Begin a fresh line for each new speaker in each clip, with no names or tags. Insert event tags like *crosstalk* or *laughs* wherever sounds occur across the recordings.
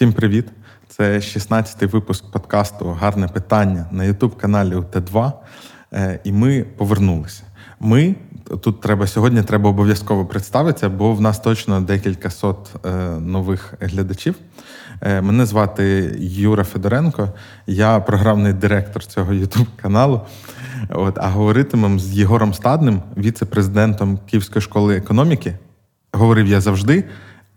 Всім привіт! Це 16-й випуск подкасту Гарне питання на Ютуб-каналі УТ2. Е, і ми повернулися. Ми тут треба сьогодні треба обов'язково представитися, бо в нас точно декілька сот е, нових глядачів. Е, мене звати Юра Федоренко, я програмний директор цього Ютуб каналу. От, А говоритимемо з Єгором Стадним, віце-президентом Київської школи економіки. Говорив я завжди.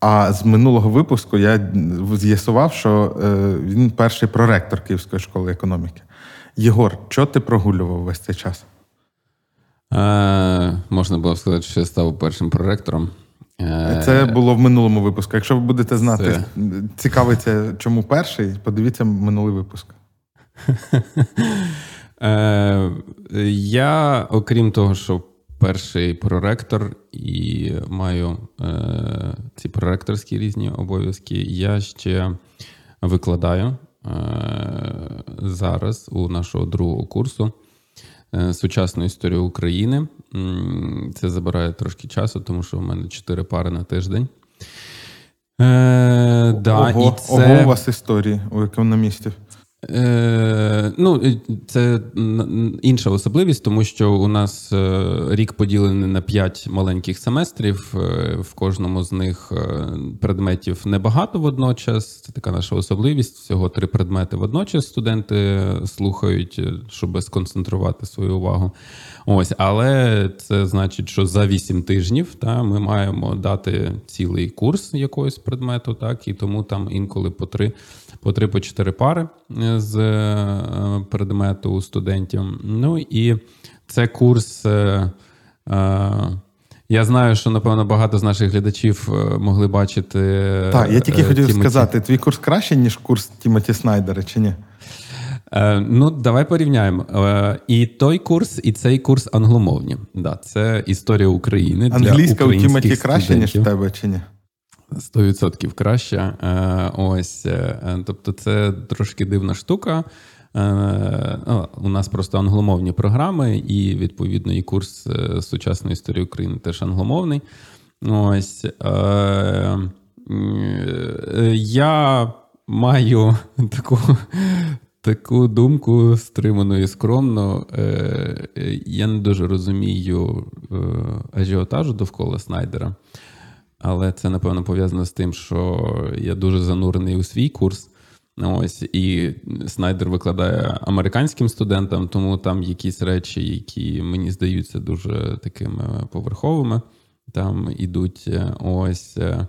А з минулого випуску я з'ясував, що е, він перший проректор Київської школи економіки. Єгор, що ти прогулював весь цей час?
Е, Можна було сказати, що я став першим проректором.
Е, Це було в минулому випуску. Якщо ви будете знати, Це... цікавиться, чому перший, подивіться минулий випуск. *laughs*
Е, Я, окрім того, що перший проректор і маю е, ці проректорські різні обов'язки. Я ще викладаю е, зараз у нашого другого курсу е, сучасну історію України. Це забирає трошки часу, тому що в мене чотири пари на тиждень.
Е, да, Ого, і це... Ого у вас історії у економістів.
Е, Ну, це інша особливість, тому що у нас е, рік поділений на п'ять маленьких семестрів. Е, в кожному з них предметів небагато водночас. Це така наша особливість. Всього три предмети водночас студенти слухають, щоб сконцентрувати свою увагу. Ось, але це значить, що за вісім тижнів та ми маємо дати цілий курс якогось предмету, так і тому там інколи по три по три по чотири пари е, з е, предмету у студентів. Ну і це курс. Е, я знаю, що напевно багато з наших глядачів могли бачити.
Так, я тільки хотів Тімоті. сказати: твій курс краще, ніж курс Тімоті Снайдера, чи ні?
Ну, давай порівняємо. І той курс, і цей курс англомовні. Да, Це історія України.
Англійська у Тімоті краще, ніж в тебе, чи ні?
100% краще. Е, ось, е, тобто, це трошки дивна штука. Е, ну, у нас просто англомовні програми, і відповідно і курс сучасної історії України теж англомовний. Ось я маю *laughs* таку. Таку думку стриману і скромно. Я не дуже розумію ажіотажу довкола Снайдера. Але це, напевно, пов'язано з тим, що я дуже занурений у свій курс. Ось і Снайдер викладає американським студентам, тому там якісь речі, які мені здаються дуже такими поверховими, там ідуть е, ось. Е,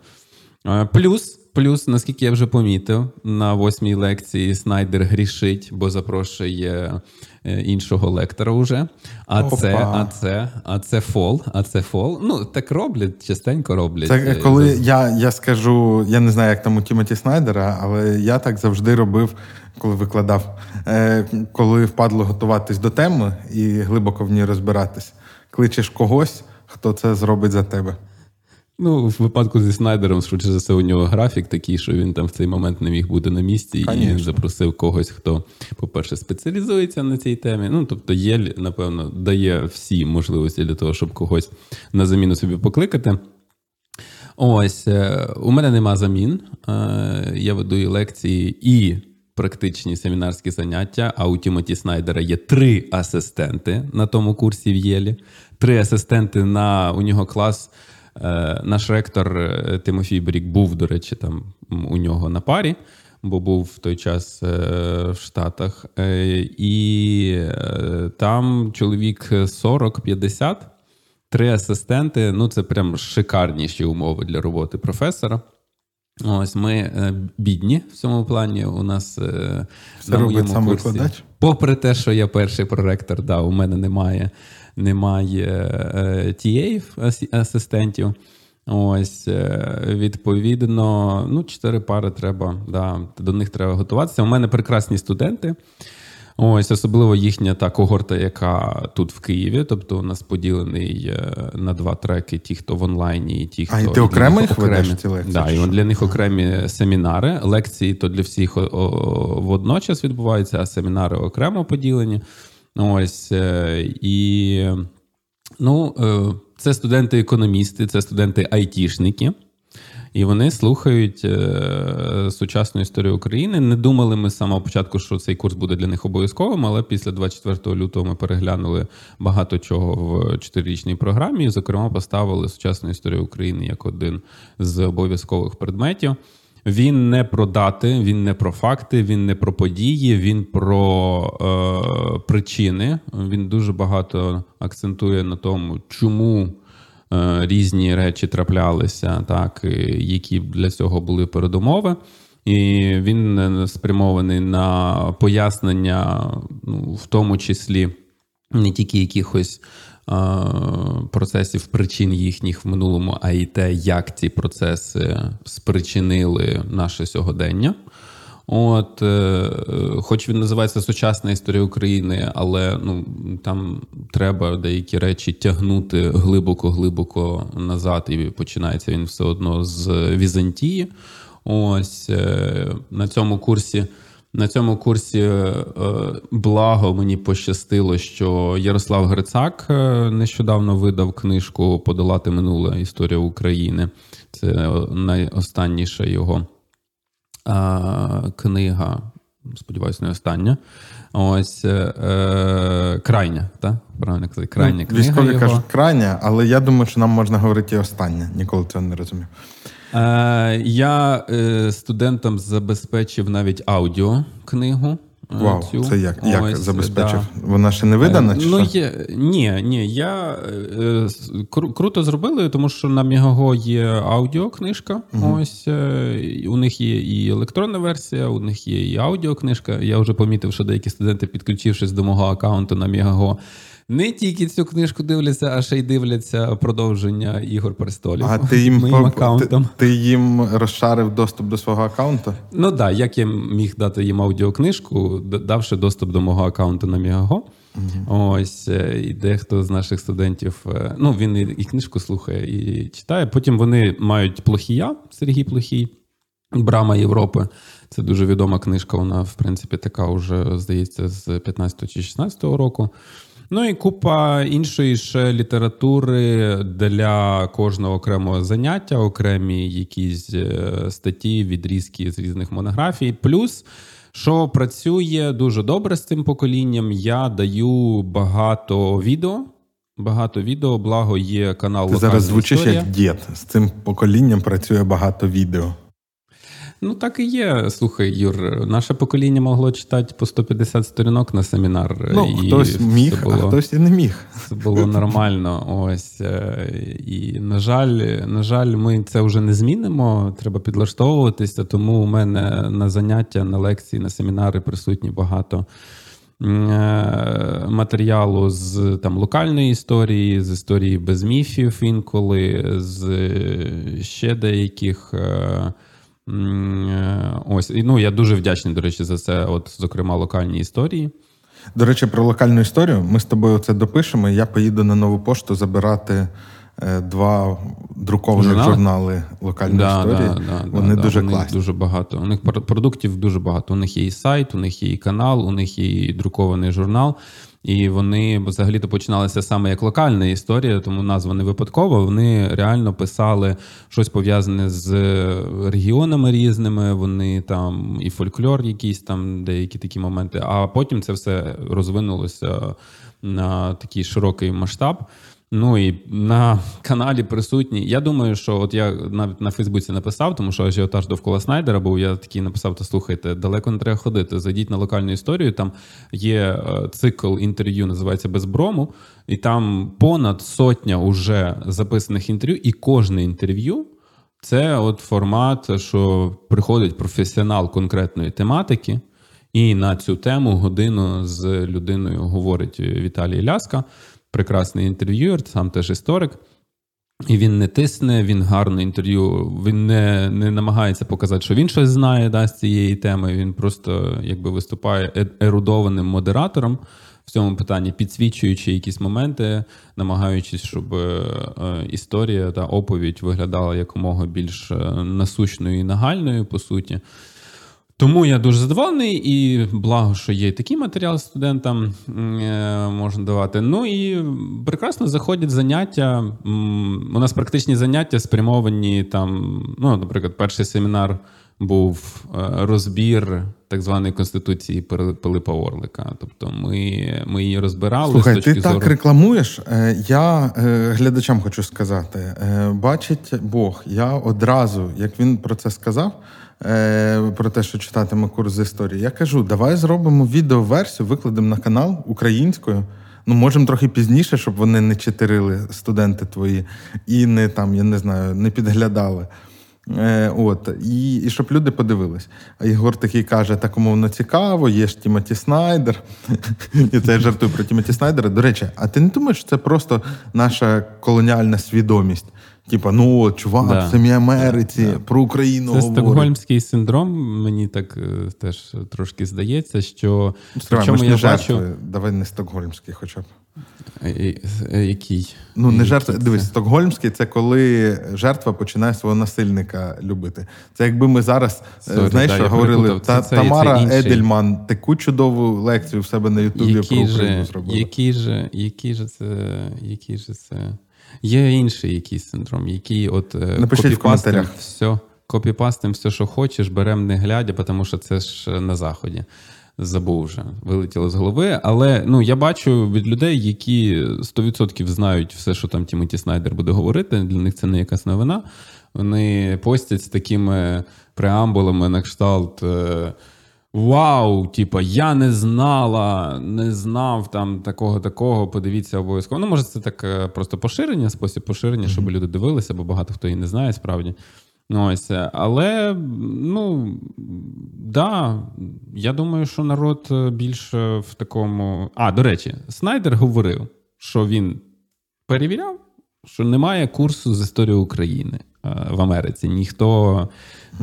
е, плюс Плюс, наскільки я вже помітив, на восьмій лекції Снайдер грішить, бо запрошує е, іншого лектора вже. А Опа. це, а це, а це фол, а це фол. Ну, так роблять, частенько роблять.
Це е, коли я я скажу, я не знаю, як там у Тімоті Снайдера, але я так завжди робив, коли викладав, е, коли впадло готуватись до теми і глибоко в ній розбиратись. Кличеш когось, хто це зробить за тебе.
Ну, в випадку зі Снайдером, швидше за все, у нього графік такий, що він там в цей момент не міг бути на місці Конечно. і запросив когось, хто, по-перше, спеціалізується на цій темі. Ну, тобто, є, напевно, дає всі можливості для того, щоб когось на заміну собі покликати. Ось, е, у мене нема замін. Е, я веду і лекції і практичні семінарські заняття. А у Тімоті Снайдера є три асистенти на тому курсі в Єлі. Три асистенти на у нього клас. Е, наш ректор е, Тимофій Брік був, до речі, там у нього на парі, бо був в той час е, в Штатах. І там чоловік 40-50, три асистенти. Ну, це прям шикарніші умови для роботи професора. Ось ми бідні в цьому плані. У нас
Все на моєму сам курсі, викладач?
попри те, що я перший проректор, да, у мене немає немає е, асистентів. Ось, е, відповідно, ну, чотири пари треба, да, до них треба готуватися. У мене прекрасні студенти. Ось, особливо їхня та когорта, яка тут в Києві. Тобто у нас поділений е, на два треки: ті, хто в онлайні, і ті, хто
А і ти окремо їх ведеш ці лекції?
Да, і для них окремі семінари. Лекції то для всіх водночас відбуваються, а семінари окремо поділені. Ось е, і ну, е, це студенти-економісти, це студенти айтішники. І вони слухають е, сучасну історію України. Не думали ми з самого початку, що цей курс буде для них обов'язковим, але після 24 лютого ми переглянули багато чого в чотирирічній програмі. І, зокрема, поставили сучасну історію України як один з обов'язкових предметів. Він не про дати, він не про факти, він не про події, він про е, причини. Він дуже багато акцентує на тому, чому. Е, різні речі траплялися, так які для цього були передумови. І він спрямований на пояснення, ну, в тому числі не тільки якихось процесів причин їхніх в минулому, а й те, як ці процеси спричинили наше сьогодення. От, е, Хоч він називається Сучасна історія України, але ну, там треба деякі речі тягнути глибоко-глибоко назад, і починається він все одно з Візантії. Ось е, на цьому курсі. На цьому курсі е, благо мені пощастило, що Ярослав Грицак нещодавно видав книжку Подолати минуле історія України. Це найостанніша його книга, сподіваюся, не остання. Ось е, крайня, та? Правильно казати, крайня ну, книга.
Військові
його.
кажуть крайня, але я думаю, що нам можна говорити і остання. Ніколи цього не розумів.
Е, Я е, студентам забезпечив навіть аудіокнигу.
Вау, цю. Це як як Ось, забезпечив? Да. Вона ще не видана? Е,
чи Ну, є, Ні, ні. Я е, кру, круто зробили, тому що на Мігаго є аудіокнижка. Угу. Ось е, у них є і електронна версія, у них є і аудіокнижка. Я вже помітив, що деякі студенти, підключившись до мого аккаунту на Мігаго, не тільки цю книжку дивляться, а ще й дивляться продовження ігор престолів.
А ти їм *laughs* моїм аккаунтом. Ти, ти їм розшарив доступ до свого аккаунту?
Ну так, да, як я міг дати їм аудіокнижку, давши доступ до мого аккаунту на Мігаго. Угу. Ось е, і дехто з наших студентів, е, ну він і, і книжку слухає, і читає. Потім вони мають плохія, Сергій Плохій, Брама Європи. Це дуже відома книжка. Вона, в принципі, така вже здається, з 15 чи 16 року. Ну і купа іншої ще літератури для кожного окремого заняття, окремі якісь е, статті, відрізки з різних монографій. Плюс, що працює дуже добре з цим поколінням, я даю багато відео. Багато відео, благо є канал.
Ти зараз звучиш історія. як дід. З цим поколінням працює багато відео.
Ну, так і є. Слухай, Юр, наше покоління могло читати по 150 сторінок на семінар.
Ну, і Хтось міг, було, а хтось і не міг.
Це було нормально. Ось. Е, і, на жаль, на жаль, ми це вже не змінимо. Треба підлаштовуватися. Тому у мене на заняття, на лекції, на семінари присутні багато. Е, матеріалу з там локальної історії, з історії без міфів інколи, з ще деяких Е, ось ну я дуже вдячний, до речі, за це. От, зокрема, локальні історії.
До речі, про локальну історію. Ми з тобою це допишемо. Я поїду на нову пошту забирати е, два друкованих Журнал? журнали локальної да, історії. Да, да, Вони дуже
у
класні.
дуже багато. У них продуктів дуже багато. У них є і сайт, у них є і канал, у них є і друкований журнал. І вони взагалі-то починалися саме як локальна історія, тому назва не випадкова. Вони реально писали щось пов'язане з регіонами різними. Вони там і фольклор, якісь там деякі такі моменти. А потім це все розвинулося на такий широкий масштаб. Ну і на каналі присутні. Я думаю, що от я навіть на Фейсбуці написав, тому що ажіотаж довкола Снайдера, був я такий написав: то слухайте, далеко не треба ходити. Зайдіть на локальну історію. Там є е, цикл інтерв'ю, називається Без брому, і там понад сотня уже записаних інтерв'ю, і кожне інтерв'ю. Це от формат, що приходить професіонал конкретної тематики, і на цю тему годину з людиною говорить Віталій Ляска прекрасний інтерв'юер, сам теж історик. І він не тисне, він гарне інтерв'ю. Він не не намагається показати, що він щось знає да, з цієї теми. Він просто якби виступає е, ерудованим модератором в цьому питанні, підсвічуючи якісь моменти, намагаючись, щоб е, історія та оповідь виглядала якомога більш е, насущною і нагальною, по суті. Тому я дуже задоволений і благо, що є такий матеріал студентам е, можна давати. Ну і прекрасно заходять заняття. У нас практичні заняття спрямовані там. Ну, наприклад, перший семінар був е, розбір так званої конституції Пилипа Орлика. Тобто, ми ми її розбирали.
Слухай,
з точки
ти
зору...
так рекламуєш. Е, я глядачам хочу сказати: бачить Бог, я одразу, як він про це сказав. Е, про те, що читатиме курс з історії. Я кажу, давай зробимо відеоверсію, викладемо на канал українською. Ну, можемо трохи пізніше, щоб вони не читерили студенти твої і не там, я не знаю, не підглядали. Е, От, І і щоб люди подивились. А Ігор такий каже: так умовно цікаво, є ж Тімоті Снайдер. *laughs* І це я жартую про Тімоті Снайдера. До речі, а ти не думаєш, що це просто наша колоніальна свідомість? Типа, ну от, чувак, да. в самій Америці да. про Україну.
Це
говорить.
стокгольмський синдром. Мені так е, теж трошки здається, що
Стривай, ми ж не жертви. Бачу... Давай не стокгольмський, хоча б.
Е, е, який?
Ну, не жертва. Дивись, стокгольмський це коли жертва починає свого насильника любити. Це якби ми зараз Sorry, знаєш, да, що говорили, та, це, Тамара це Едельман таку чудову лекцію в себе на Ютубі про Україну зробила.
Який же, який же це, який же це. Є інший якийсь синдром, який от
е, Напишіть в
все, копіпастим все, що хочеш, берем не глядя, тому що це ж на заході. Забув вже, вилетіло з голови. Але ну я бачу від людей, які 100% знають все, що там Тімоті Снайдер буде говорити. Для них це не якась новина. Вони постять з такими преамбулами на кшталт. Е, Вау, типа, я не знала, не знав там такого, такого. Подивіться обов'язково. Ну, може, це так е, просто поширення, спосіб поширення, щоб люди дивилися, бо багато хто і не знає справді. Ось, Але, ну да, я думаю, що народ е, більше в такому. А, до речі, Снайдер говорив, що він перевіряв, що немає курсу з історії України е, в Америці. Ніхто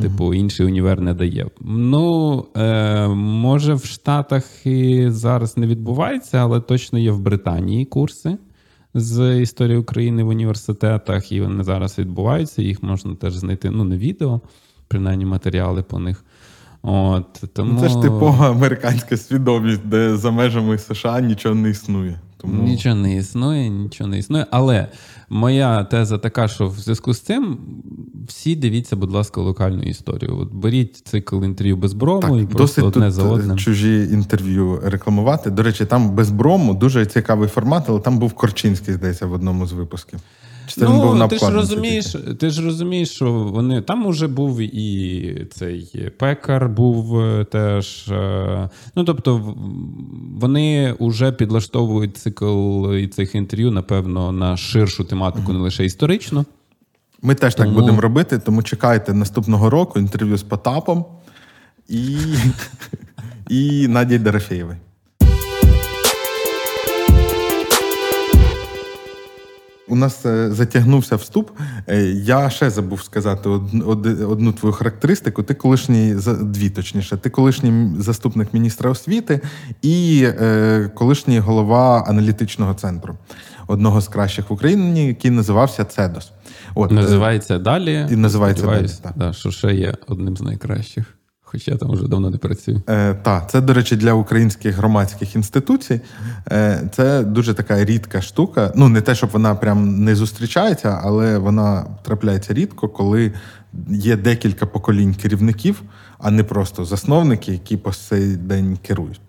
Типу, інший універ не дає. Ну, е, може, в Штатах і зараз не відбувається, але точно є в Британії курси з історії України в університетах, і вони зараз відбуваються. Їх можна теж знайти ну, на відео, принаймні матеріали по них. От, тому...
Це ж типова американська свідомість, де за межами США нічого не існує.
Тому... Нічого не існує, нічого не існує. Але моя теза така, що в зв'язку з цим всі дивіться, будь ласка, локальну історію. От Беріть цикл інтерв'ю без брому так, і просто одне
тут
за одним.
чужі інтерв'ю рекламувати. До речі, там без брому дуже цікавий формат, але там був Корчинський, здається, в одному з випусків.
Чи це ну, був на ти ж розумієш, ти ж розумієш, що вони там уже був і цей пекар був е, теж. Е, ну тобто вони вже підлаштовують цикл і цих інтерв'ю, напевно, на ширшу тематику, не лише історичну.
Ми теж тому... так будемо робити, тому чекайте наступного року інтерв'ю з Потапом і, *laughs* і Надією Дорофєєвою. У нас е, затягнувся вступ. Е, я ще забув сказати одну твою характеристику. Ти колишній дві, точніше, ти колишній заступник міністра освіти і е, колишній голова аналітичного центру, одного з кращих в Україні, який називався Цедос.
От називається далі.
І називається далі.
Так. Да, що ще є одним з найкращих. Хоча я там вже давно не працюю.
Е, Так, це, до речі, для українських громадських інституцій. Е, Це дуже така рідка штука. Ну, не те, щоб вона прям не зустрічається, але вона трапляється рідко, коли є декілька поколінь керівників, а не просто засновники, які по цей день керують.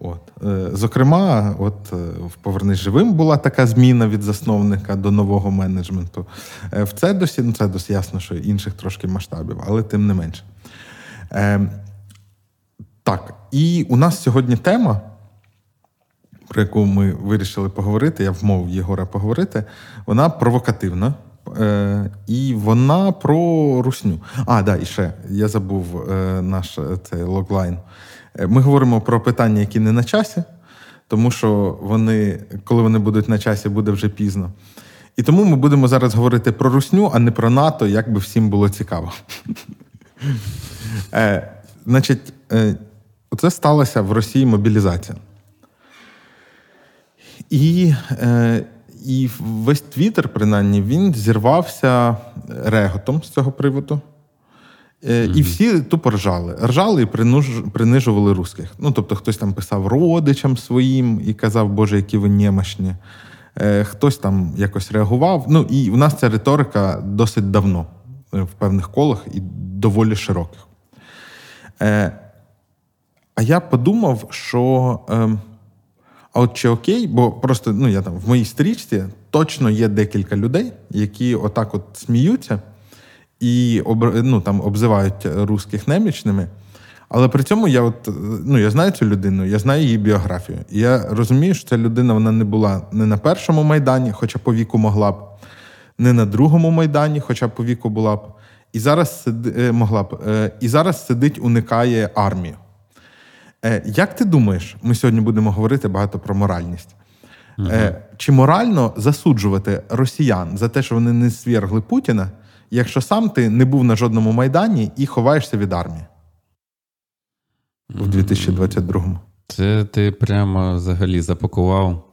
От. Е, зокрема, от е, в Повернись живим була така зміна від засновника до нового менеджменту. Е, в Цедосі, ну Цедос, ясно, що інших трошки масштабів, але тим не менше. Е, Так, і у нас сьогодні тема, про яку ми вирішили поговорити, я вмовив Єгора поговорити, вона провокативна. Е, І вона про русню. А, да, і ще я забув е, наш цей логлайн. Е, ми говоримо про питання, які не на часі, тому що вони, коли вони будуть на часі, буде вже пізно. І тому ми будемо зараз говорити про русню, а не про НАТО, як би всім було цікаво. Е, Значить, е, це сталося в Росії мобілізація. І е, і весь Твіттер, принаймні, він зірвався реготом з цього приводу. Mm-hmm. І всі тупо ржали. Ржали і принижували русських. Ну, тобто, хтось там писав родичам своїм і казав, Боже, які ви немощні. Е, хтось там якось реагував. Ну, і в нас ця риторика досить давно в певних колах і доволі широких. А я подумав, що. Ем, а от чи окей, бо просто ну я там в моїй стрічці точно є декілька людей, які отак от сміються і ну, там обзивають русських немічними. Але при цьому я от, ну, я знаю цю людину, я знаю її біографію. І я розумію, що ця людина вона не була не на першому майдані, хоча по віку могла б, не на другому майдані, хоча по віку була б, і зараз е, могла б, е, і зараз сидить, уникає армію. Е, як ти думаєш, ми сьогодні будемо говорити багато про моральність? Угу. Чи морально засуджувати росіян за те, що вони не свергли Путіна, якщо сам ти не був на жодному майдані і ховаєшся від армії у 2022-му?
Це ти прямо взагалі запакував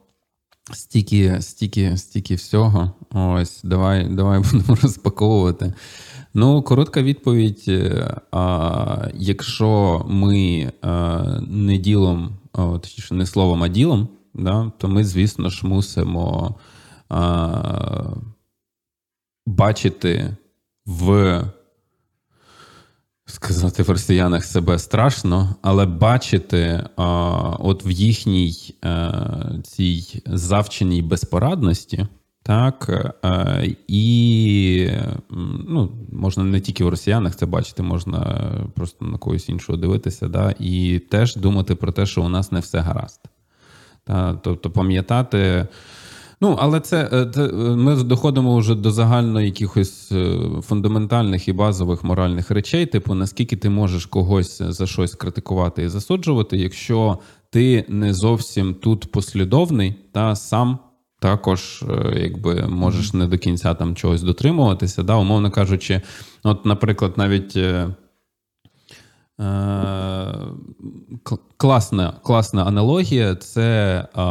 стільки, стільки, стільки всього. Ось, давай, давай *laughs* будемо розпаковувати. Ну, коротка відповідь: е, а, якщо ми а, е, не ділом, точніше, не словом, а ділом, да, то ми, звісно ж, мусимо а, бачити в. Сказати в росіянах себе страшно, але бачити а, от в їхній а, е, цій завченій безпорадності, так, е, і ну, можна не тільки в росіянах це бачити, можна просто на когось іншого дивитися, да, і теж думати про те, що у нас не все гаразд. Та, Тобто пам'ятати. Ну, але це, е, це ми доходимо вже до загально якихось е, фундаментальних і базових моральних речей, типу, наскільки ти можеш когось за щось критикувати і засуджувати, якщо ти не зовсім тут послідовний та сам також е, якби можеш не до кінця там чогось дотримуватися. Да? Умовно кажучи, от, наприклад, навіть. Е, е Класна класна аналогія це е,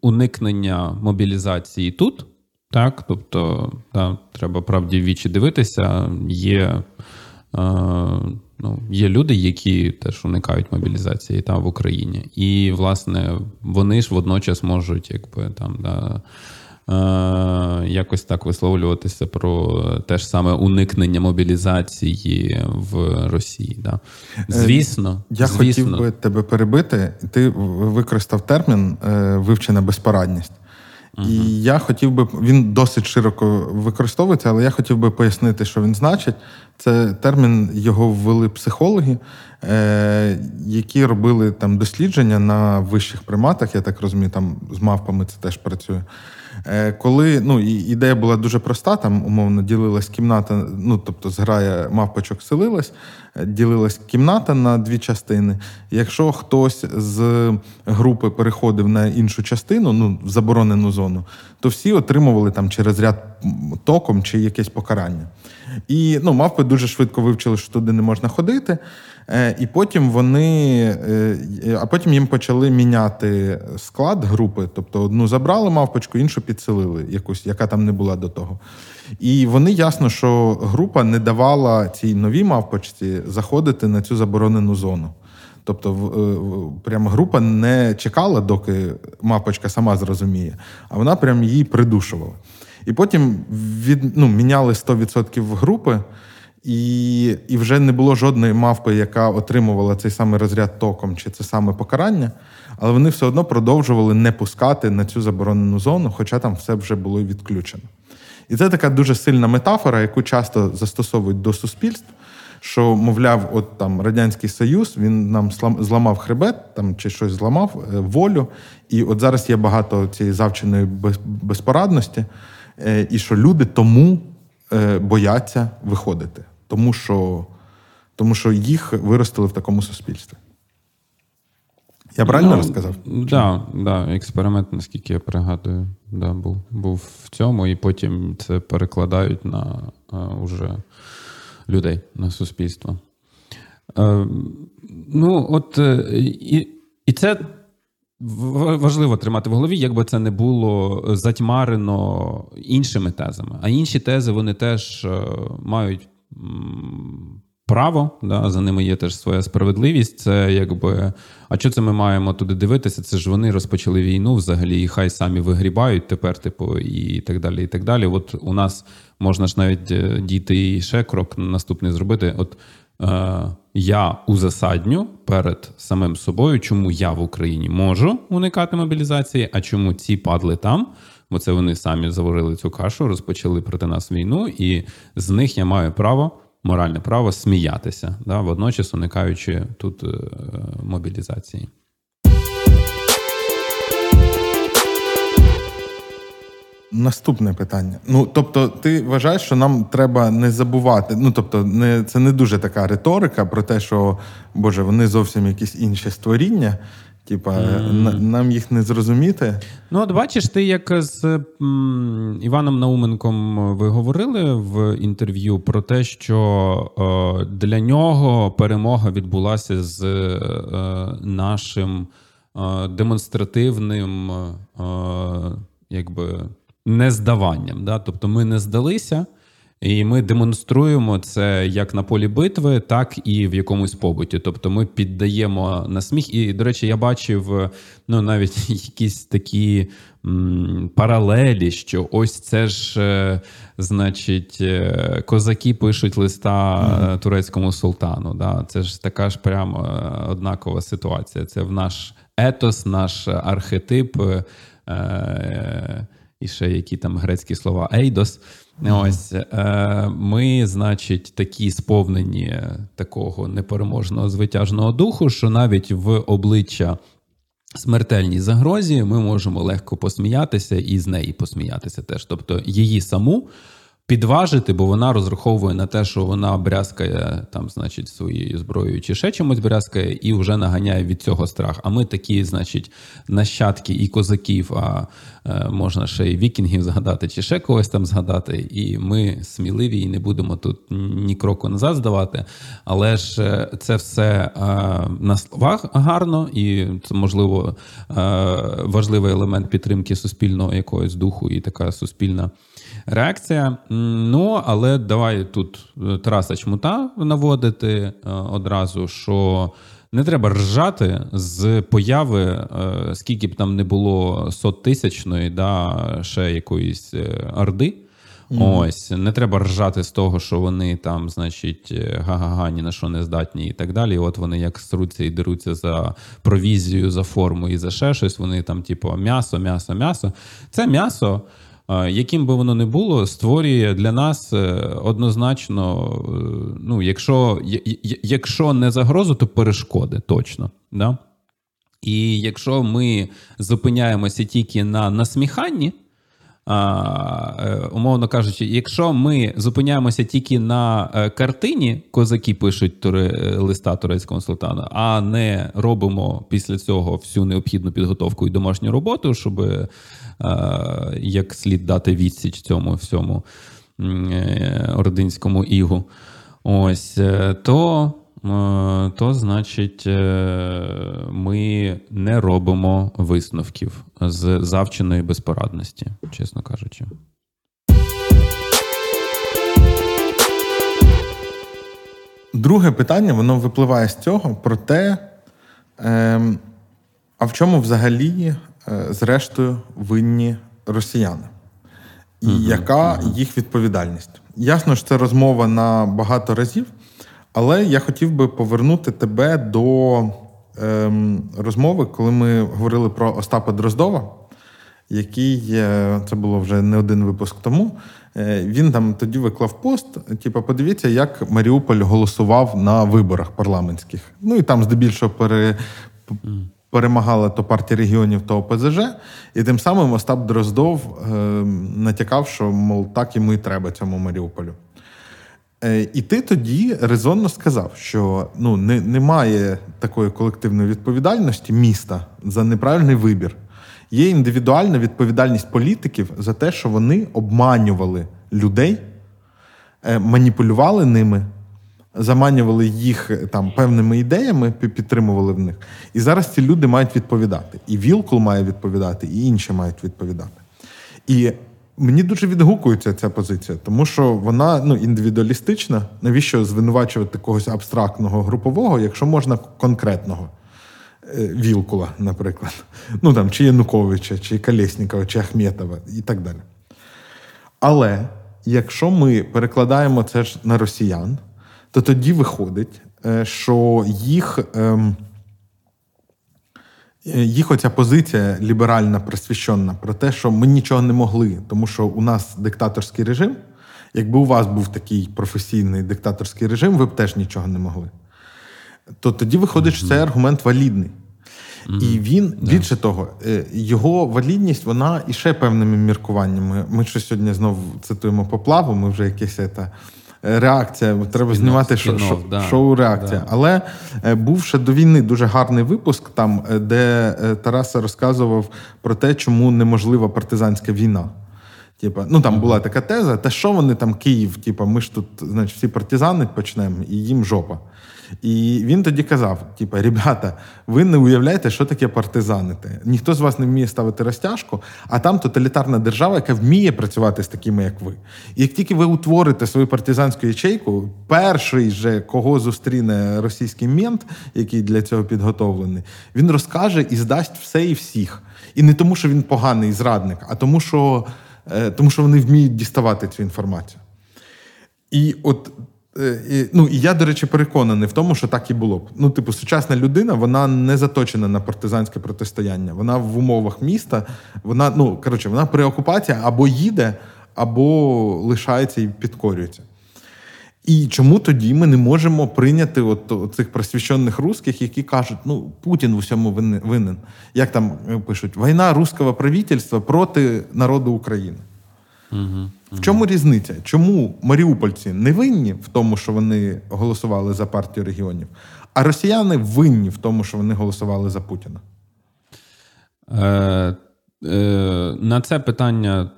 уникнення мобілізації тут. Так, тобто, да, треба правді вічі дивитися. Є е, Ну, Є люди, які теж уникають мобілізації там в Україні. І, власне, вони ж водночас можуть, якби там, да, якось так висловлюватися про те ж саме уникнення мобілізації в Росії. Да. Е, звісно,
я звісно. хотів би тебе перебити. Ти використав термін е, вивчена безпорадність. І я хотів би, він досить широко використовується, але я хотів би пояснити, що він значить. Це термін його ввели психологи, е, які робили там дослідження на вищих приматах, я так розумію, там з мавпами це теж працює. Е, коли ну, ідея була дуже проста, там умовно ділилась кімната, ну тобто зграя мавпочок селилась, е, ділилась кімната на дві частини. Якщо хтось з групи переходив на іншу частину, ну в заборонену зону, то всі отримували там через ряд током чи якесь покарання. І ну, мавпи дуже швидко вивчили, що туди не можна ходити. Е, і потім вони, е, а потім їм почали міняти склад групи, тобто одну забрали мавпочку, іншу підселили, якусь, яка там не була до того. І вони ясно, що група не давала цій новій мавпочці заходити на цю заборонену зону. Тобто, е, прямо група не чекала, доки мапочка сама зрозуміє, а вона прям її придушувала. І потім від, ну, міняли 100% групи. І і вже не було жодної мавпи, яка отримувала цей самий розряд током чи це саме покарання, але вони все одно продовжували не пускати на цю заборонену зону, хоча там все вже було відключено. І це така дуже сильна метафора, яку часто застосовують до суспільств. Що, мовляв, от там Радянський Союз він нам зламав хребет там чи щось зламав е, волю, і от зараз є багато цієї завченої безпорадності, е, і що люди тому бояться виходити тому що тому що їх виростили в такому суспільстві. Я правильно
ну,
розказав?
Так, да, да, експеримент, наскільки я пригадую, да, був був в цьому, і потім це перекладають на а, уже людей, на суспільство. А, ну, от, е, і, і це. Важливо тримати в голові, якби це не було затьмарено іншими тезами. А інші тези вони теж е, мають право, да, за ними є теж своя справедливість. Це якби. А що це ми маємо туди дивитися? Це ж вони розпочали війну взагалі, і хай самі вигрібають тепер, типу, і так далі. і так далі. От у нас можна ж навіть е, дійти і ще крок наступний зробити. От е, я узасадню перед самим собою, чому я в Україні можу уникати мобілізації, а чому ці падли там. Бо це вони самі заварили цю кашу, розпочали проти нас війну, і з них я маю право моральне право сміятися, да, водночас уникаючи тут е, мобілізації.
Наступне питання. Ну тобто, ти вважаєш, що нам треба не забувати. Ну тобто, не це не дуже така риторика про те, що Боже, вони зовсім якісь інші створіння. Типа, mm. нам їх не зрозуміти.
Ну, от бачиш, ти як з м, Іваном Науменком ви говорили в інтерв'ю про те, що е, для нього перемога відбулася з е, нашим е, демонстративним е, якби нездаванням. Да? Тобто ми не здалися. І ми демонструємо це як на полі битви, так і в якомусь побуті. Тобто ми піддаємо на сміх. І, до речі, я бачив ну навіть *laughs* якісь такі м, паралелі, що ось це ж, е, значить, е, козаки пишуть листа mm-hmm. турецькому султану. Да? Це ж така ж прямо однакова ситуація. Це в наш етос, наш архетип. Е, і ще які там грецькі слова Ейдос. Ось е, ми, значить, такі сповнені такого непереможного звитяжного духу, що навіть в обличчя смертельній загрозі ми можемо легко посміятися і з неї посміятися теж. Тобто її саму підважити, бо вона розраховує на те, що вона брязкає там, значить, своєю зброєю чи ще чимось брязкає, і вже наганяє від цього страх. А ми такі, значить, нащадки і козаків, а е, можна ще й вікінгів згадати, чи ще когось там згадати. І ми сміливі і не будемо тут ні кроку назад здавати. Але ж е, це все е, на словах гарно, і це можливо е, важливий елемент підтримки суспільного якогось духу і така суспільна реакція. Ну, але давай тут е, Тараса Чмута наводити е, одразу, що не треба ржати з появи, е, скільки б там не було соттисячної, да, ще якоїсь орди. Mm-hmm. Ось не треба ржати з того, що вони там, значить, га-га-га, ні на що не здатні, і так далі. от вони як сруться і деруться за провізію, за форму і за ще щось. Вони там, типу, м'ясо, м'ясо, м'ясо. Це м'ясо яким би воно не було, створює для нас е, однозначно, е, ну, якщо якщо не загрозу, то перешкоди точно. Да? І якщо ми зупиняємося тільки на насміханні, е, умовно кажучи, якщо ми зупиняємося тільки на картині, козаки пишуть листа турецького султана, а не робимо після цього всю необхідну підготовку і домашню роботу, щоб як слід дати відсіч цьому всьому е, ординському ігу. Ось е, то. То, значить, ми не робимо висновків з завченої безпорадності, чесно кажучи.
Друге питання, воно випливає з цього про те, ем, а в чому взагалі Е, зрештою винні росіяни, і угу, яка угу. їх відповідальність? Ясно, що це розмова на багато разів, але я хотів би повернути тебе до ем, розмови, коли ми говорили про Остапа Дроздова, який це було вже не один випуск тому. Е, він там тоді виклав пост. Типу, подивіться, як Маріуполь голосував на виборах парламентських. Ну і там здебільшого пере перемагала то партія регіонів, то ОПЗЖ, і тим самим Остап Дроздов е, натякав, що мов так йому і треба цьому Маріуполю. Е, І ти тоді резонно сказав, що ну, не, немає такої колективної відповідальності міста за неправильний вибір. Є індивідуальна відповідальність політиків за те, що вони обманювали людей, е, маніпулювали ними заманювали їх е, там певними ідеями, підтримували в них. І зараз ці люди мають відповідати. І Вілкул має відповідати, і інші мають відповідати. І Мені дуже відгукується ця позиція, тому що вона ну, індивідуалістична. Навіщо звинувачувати когось абстрактного групового, якщо можна конкретного е, Вілкула, наприклад, *laughs* ну там чи Януковича, чи Колєснікова, чи Ахметова і так далі. Але якщо ми перекладаємо це ж на росіян, то тоді виходить, е, що їх. Ем, Е, їх оця позиція ліберальна, просвіщена про те, що ми нічого не могли, тому що у нас диктаторський режим. Якби у вас був такий професійний диктаторський режим, ви б теж нічого не могли. То тоді виходить, що цей аргумент валідний. Mm-hmm. І він, більше того, е, його валідність, вона і ще певними міркуваннями. Ми що сьогодні знову цитуємо поплаву, ми вже якесь це реакція. Треба знімати шо шоу, да. шоу реакція. Да. Але е, був ще до війни дуже гарний випуск, там, е, де е, Тарас розказував про те, чому неможлива партизанська війна. Типа, ну там була така теза, та що вони там Київ, типа, ми ж тут, значить, всі партизани почнемо, і їм жопа. І він тоді казав: типу, ребята, ви не уявляєте, що таке партизанити. Ніхто з вас не вміє ставити розтяжку, а там тоталітарна держава, яка вміє працювати з такими, як ви. І як тільки ви утворите свою партизанську ячейку, перший же, кого зустріне російський мент, який для цього підготовлений, він розкаже і здасть все і всіх. І не тому, що він поганий зрадник, а тому, що, е, тому, що вони вміють діставати цю інформацію. І от і, Ну і я, до речі, переконаний в тому, що так і було б. Ну, типу, сучасна людина вона не заточена на партизанське протистояння. Вона в умовах міста, вона ну коротше, вона при окупації або їде, або лишається і підкорюється. І чому тоді ми не можемо прийняти от, от цих просвіщених русських, які кажуть, ну Путін в усьому винен. Як там е, пишуть, війна руського правительства проти народу України. Угу. В чому різниця? Чому маріупольці не винні в тому, що вони голосували за партію регіонів, а росіяни винні в тому, що вони голосували за Путіна?
Е, е, На це питання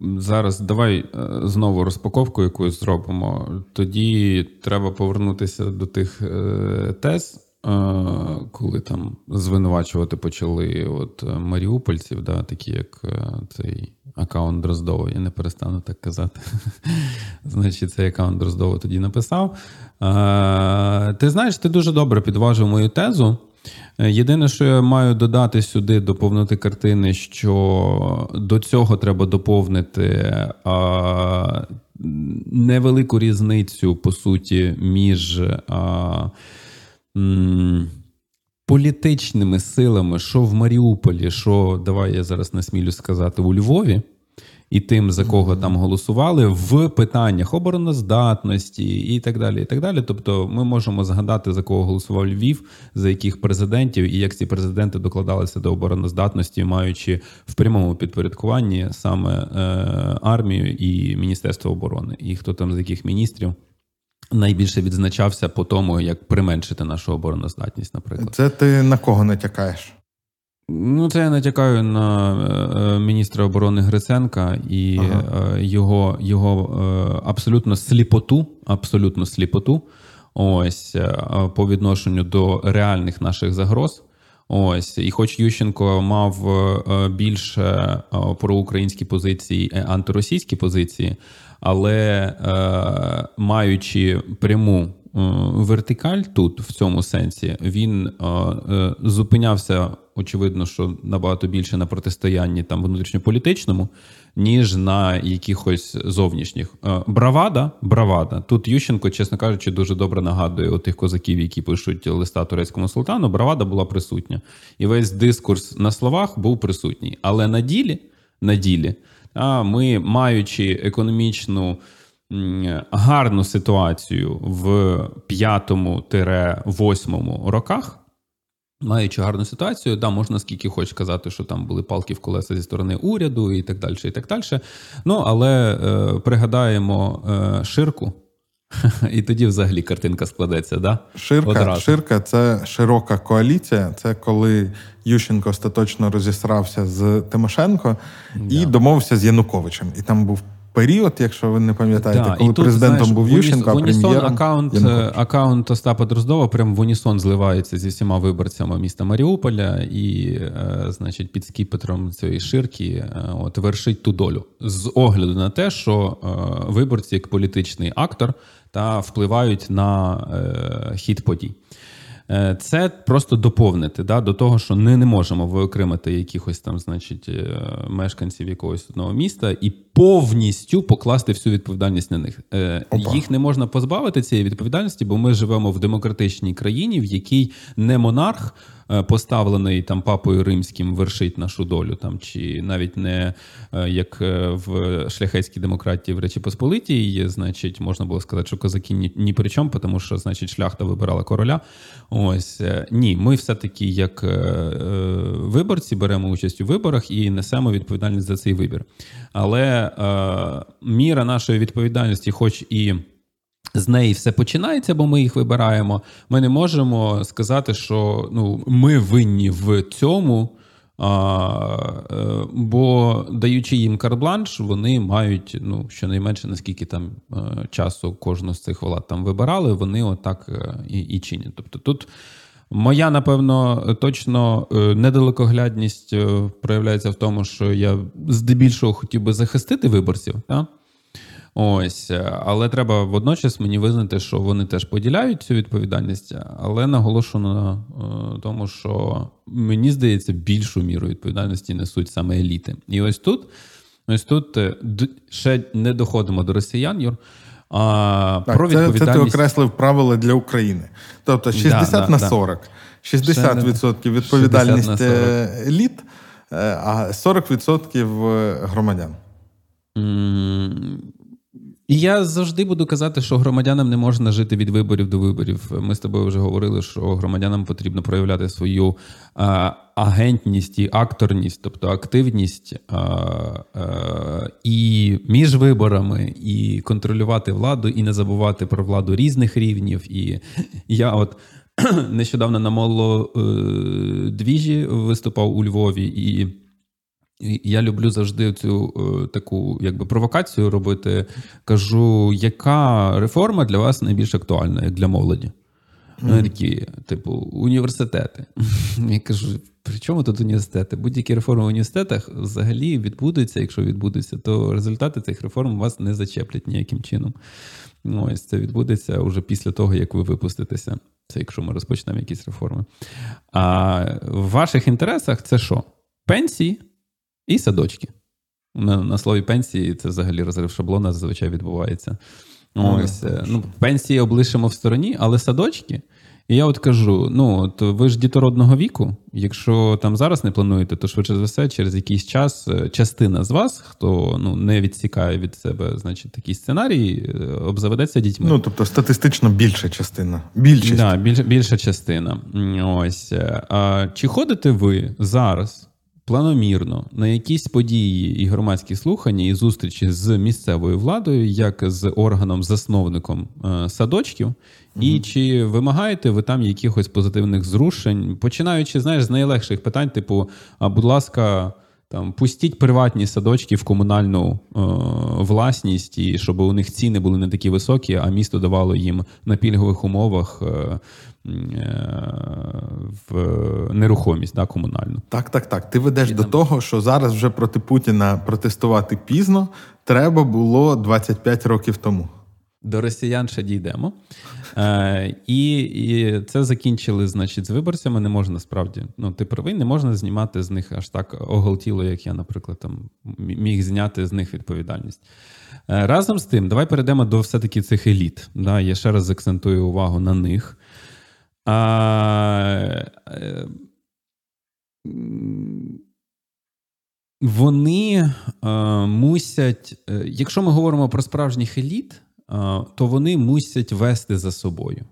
зараз давай е, знову розпаковку якусь зробимо. Тоді треба повернутися до тих е, тез. Е, коли там звинувачувати почали от маріупольців, да, такі як цей аккаунт Дроздова, я не перестану так казати. *laughs* Значить, цей аккаунт Дроздова тоді написав. Ти знаєш, ти дуже добре підважив мою тезу. Єдине, що я маю додати сюди, доповнити картини, що до цього треба доповнити невелику різницю, по суті, між. М, політичними силами, що в Маріуполі, що давай я зараз насмілю сказати у Львові. І тим, за кого там голосували, в питаннях обороноздатності і так далі. і так далі. Тобто, ми можемо згадати, за кого голосував Львів, за яких президентів, і як ці президенти докладалися до обороноздатності, маючи в прямому підпорядкуванні саме е, армію і Міністерство оборони, і хто там з яких міністрів найбільше відзначався по тому, як применшити нашу обороноздатність, наприклад.
Це ти на кого натякаєш?
Ну, це я натякаю на е, міністра оборони Гриценка і ага. Е, його його е, абсолютно сліпоту, абсолютно сліпоту. Ось по відношенню до реальних наших загроз. Ось, і хоч Ющенко мав більше проукраїнські позиції, антиросійські позиції, але е, маючи пряму е, вертикаль тут, в цьому сенсі, він е, зупинявся, очевидно, що набагато більше на протистоянні там внутрішньополітичному, ніж на якихось зовнішніх. Бравада, бравада. Тут Ющенко, чесно кажучи, дуже добре нагадує тих козаків, які пишуть листа турецькому султану. Бравада була присутня, і весь дискурс на словах був присутній, але на ділі, на ділі. А ми, маючи економічну гарну ситуацію в 5-8 роках. Маючи гарну ситуацію, да, можна скільки хоч казати, що там були палки в колеса зі сторони уряду і так далі. і так далі. Ну, але е, пригадаємо е, ширку, *laughs* і тоді взагалі картинка складеться. да?
Ширка ширка це широка коаліція. Це коли Ющенко остаточно розісрався з Тимошенко і домовився з Януковичем. І там був період, якщо ви не пам'ятаєте, да, коли тут, президентом знаєш, був Ющенко, а прем'єром
аккаунт, Янукович. аккаунт Остапа Дроздова прям в унісон зливається зі всіма виборцями міста Маріуполя і, е, значить, під скіпетром цієї ширки е, от вершить ту долю з огляду на те, що е, виборці як політичний актор та впливають на хід подій. Е, це просто доповнити да, до того, що ми не можемо виокремити якихось там, значить, е, мешканців якогось одного міста і повністю покласти всю відповідальність на них. Е, Опа. Їх не можна позбавити цієї відповідальності, бо ми живемо в демократичній країні, в якій не монарх. Е, поставлений там папою римським вершить нашу долю, там чи навіть не е, як е, в шляхетській демократії в Речі Посполитій, значить, можна було сказати, що козаки ні, ні при чому, тому що значить шляхта вибирала короля. Ось ні, ми все-таки, як виборці, беремо участь у виборах і несемо відповідальність за цей вибір. Але міра нашої відповідальності, хоч і з неї все починається, бо ми їх вибираємо. Ми не можемо сказати, що ну, ми винні в цьому. А, е, Бо даючи їм карбланш, вони мають ну щонайменше наскільки там е, часу кожну з цих влад там вибирали, вони отак е, і і чинять. Тобто тут моя, напевно, точно недалекоглядність проявляється в тому, що я здебільшого хотів би захистити виборців. Так? Ось, але треба водночас мені визнати, що вони теж поділяють цю відповідальність, але наголошу на е, тому, що мені здається, більшу міру відповідальності несуть саме еліти. І ось тут, ось тут е, ще не доходимо до росіян, Юр. А,
так, про відповідальність... Це, це ти окреслив правила для України. Тобто 60 да, на да, 40. 60% відповідальність 60 е, еліт, а 40% громадян.
І я завжди буду казати, що громадянам не можна жити від виборів до виборів. Ми з тобою вже говорили, що громадянам потрібно проявляти свою а, агентність і акторність, тобто активність а, а, і між виборами, і контролювати владу, і не забувати про владу різних рівнів. І я от. *clears throat* Нещодавно на молодвіжі виступав у Львові і я люблю завжди цю е, таку якби провокацію робити. Кажу, яка реформа для вас найбільш актуальна, як для молоді? Ну, такі, типу, університети. *laughs* Я кажу, при чому тут університети? Будь-які реформи в університетах взагалі відбудуться. Якщо відбудуться, то результати цих реформ вас не зачеплять ніяким чином. Ось це відбудеться вже після того, як ви випуститеся. Це якщо ми розпочнемо якісь реформи. А в ваших інтересах це що? Пенсії? І садочки. На на слові пенсії це взагалі розрив шаблона зазвичай відбувається. Ось, е, ну, Пенсії облишимо в стороні, але садочки. І я от кажу: ну, от ви ж дітородного віку, якщо там зараз не плануєте, то швидше за все, через якийсь час е, частина з вас, хто ну, не відсікає від себе значить, такий сценарій, е, обзаведеться дітьми.
Ну, тобто статистично більша частина. Більшість.
Да, більш, більша частина. Ось. А Чи ходите ви зараз планомірно на якісь події і громадські слухання і зустрічі з місцевою владою, як з органом-засновником е, садочків, угу. і чи вимагаєте ви там якихось позитивних зрушень, починаючи знаєш, з найлегших питань, типу, а будь ласка. Там пустіть приватні садочки в комунальну е, власність, і щоб у них ціни були не такі високі, а місто давало їм на пільгових умовах е, Е, в нерухомість да, комунальну.
Так, так, так. Ти ведеш І до там... того, що зараз вже проти Путіна протестувати пізно треба було 25 років тому.
До росіян ще дійдемо. Е, І і це закінчили, значить, з виборцями. Не можна справді. Ну, ти правий, не можна знімати з них аж так оголтіло, як я, наприклад, там міг зняти з них відповідальність. Е, разом з тим, давай перейдемо до все-таки цих еліт. Да, Я ще раз акцентую увагу на них. А, е, Вони а, мусять, е, якщо ми говоримо про справжніх еліт, то вони мусять вести за собою.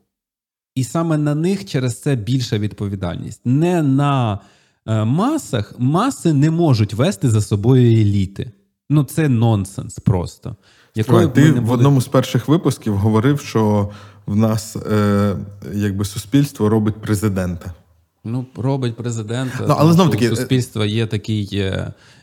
І саме на них через це більша відповідальність. Не на е, масах маси не можуть вести за собою еліти. Ну, це нонсенс просто.
Якою Ти в одному з перших випусків говорив, що в нас е, якби суспільство робить президента.
Ну, робить президент. Ну, але знов таки е, суспільства є такий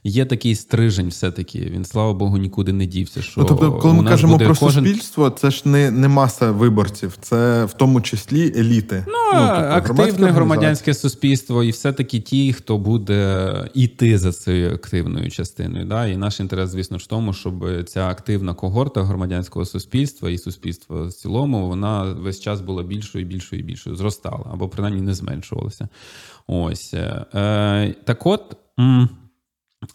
є такий стрижень, все-таки. Він, слава Богу, нікуди не дівся. Що
ну, Тобто, коли ми кажемо про
кожен...
суспільство, це ж не не маса виборців, це в тому числі еліти.
Ну, ну тобто, активне громадянське суспільство, і все-таки ті, хто буде іти за цією активною частиною. Да? І наш інтерес, звісно, в тому, щоб ця активна когорта громадянського суспільства і суспільства в цілому, вона весь час була більшою, більшою і більшою, зростала або принаймні не зменшувалася. Ось е, так, от.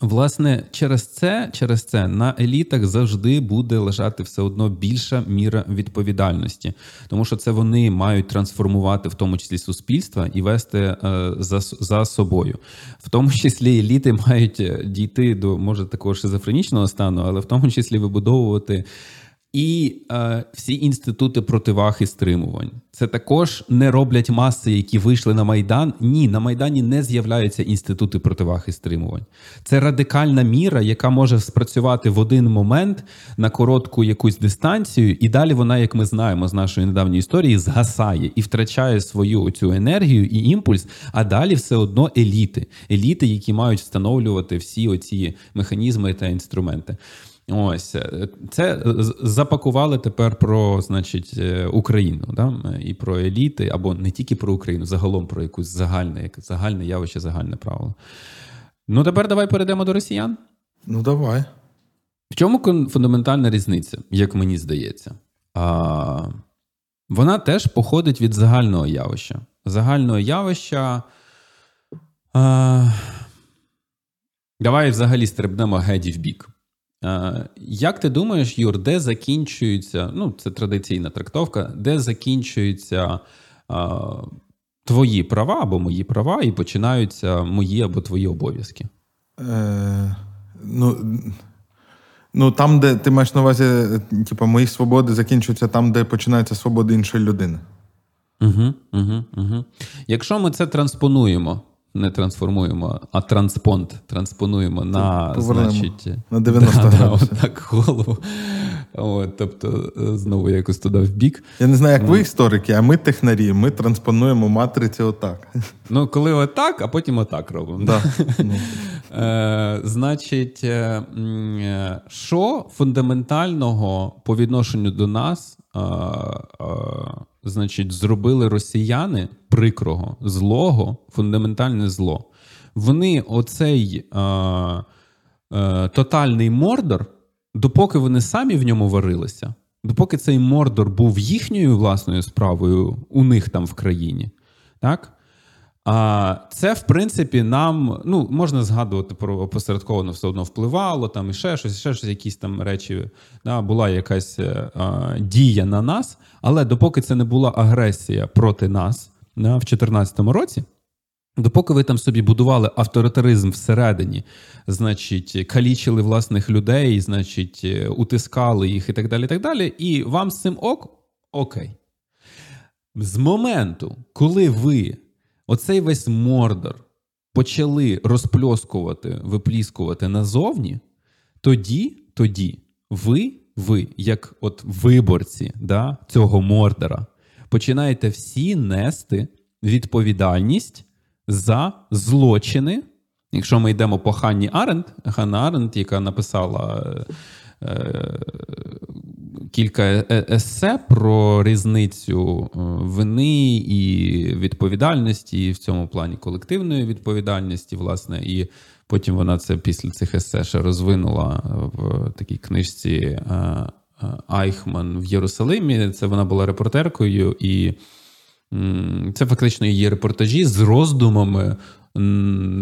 Власне, через це через це на елітах завжди буде лежати все одно більша міра відповідальності, тому що це вони мають трансформувати в тому числі суспільства і вести е, за за собою. В тому числі еліти мають е, дійти до може такого шизофренічного стану, але в тому числі вибудовувати і е, всі інститути противаг і стримувань. Це також не роблять маси, які вийшли на Майдан. Ні, на Майдані не з'являються інститути противаг і стримувань. Це радикальна міра, яка може спрацювати в один момент на коротку якусь дистанцію, і далі вона, як ми знаємо з нашої недавньої історії, згасає і втрачає свою цю енергію і імпульс. А далі все одно еліти, еліти, які мають встановлювати всі оці механізми та інструменти. Ось е, це запакували тепер про, значить, е, Україну, да? і про еліти, або не тільки про Україну, загалом про якусь загальне, як загальне явище, загальне правило. Ну, тепер давай перейдемо до росіян.
Ну, давай.
В чому фундаментальна різниця, як мені здається? А, Вона теж походить від загального явища. Загального явища. А, Давай взагалі стрибнемо геді в бік. Як ти думаєш, Юр, де закінчується, ну, це традиційна трактовка, де закінчуються а, твої права або мої права, і починаються мої або твої обов'язки?
Е, Ну, ну там, де ти маєш на увазі, типу, мої свободи закінчуються там, де починаються свободи іншої людини.
Угу, угу, угу. Якщо ми це транспонуємо не трансформуємо, а транспонт транспонуємо на значить,
на *laughs* 90
да,
градусів.
Да, так, голову. От, Тобто, е, знову якось туди в бік.
Я не знаю, як ви історики, а ми технарі, ми транспонуємо матриці отак. *laughs*
Ну, коли отак, а потім отак робимо.
Да. *laughs*
Е, Значить, е, що фундаментального по відношенню до нас? Е, е, значить, зробили росіяни прикрого, злого, фундаментальне зло. Вони оцей е, е, тотальний мордор, допоки вони самі в ньому варилися, допоки цей мордор був їхньою власною справою у них там в країні, так? А це, в принципі, нам ну, можна згадувати про опосередковано все одно впливало, там і ще щось, ще щось, якісь там речі. Да, Була якась е, а, дія на нас, але допоки це не була агресія проти нас да, в 2014 році, допоки ви там собі будували авторитаризм всередині, значить, калічили власних людей, значить, е, утискали їх і так далі. І так далі, і вам з цим ок, окей. З моменту, коли ви оцей весь мордор почали розпльоскувати, випліскувати назовні, тоді, тоді ви, ви, як от виборці да, цього мордора, починаєте всі нести відповідальність за злочини. Якщо ми йдемо по Ханні Аренд, Ханна Аренд, яка написала е, кілька е, е, есе про різницю вини і відповідальності, і в цьому плані колективної відповідальності, власне, і потім вона це після цих есе ще розвинула в такій книжці Айхман в Єрусалимі. Це вона була репортеркою, і це фактично її репортажі з роздумами.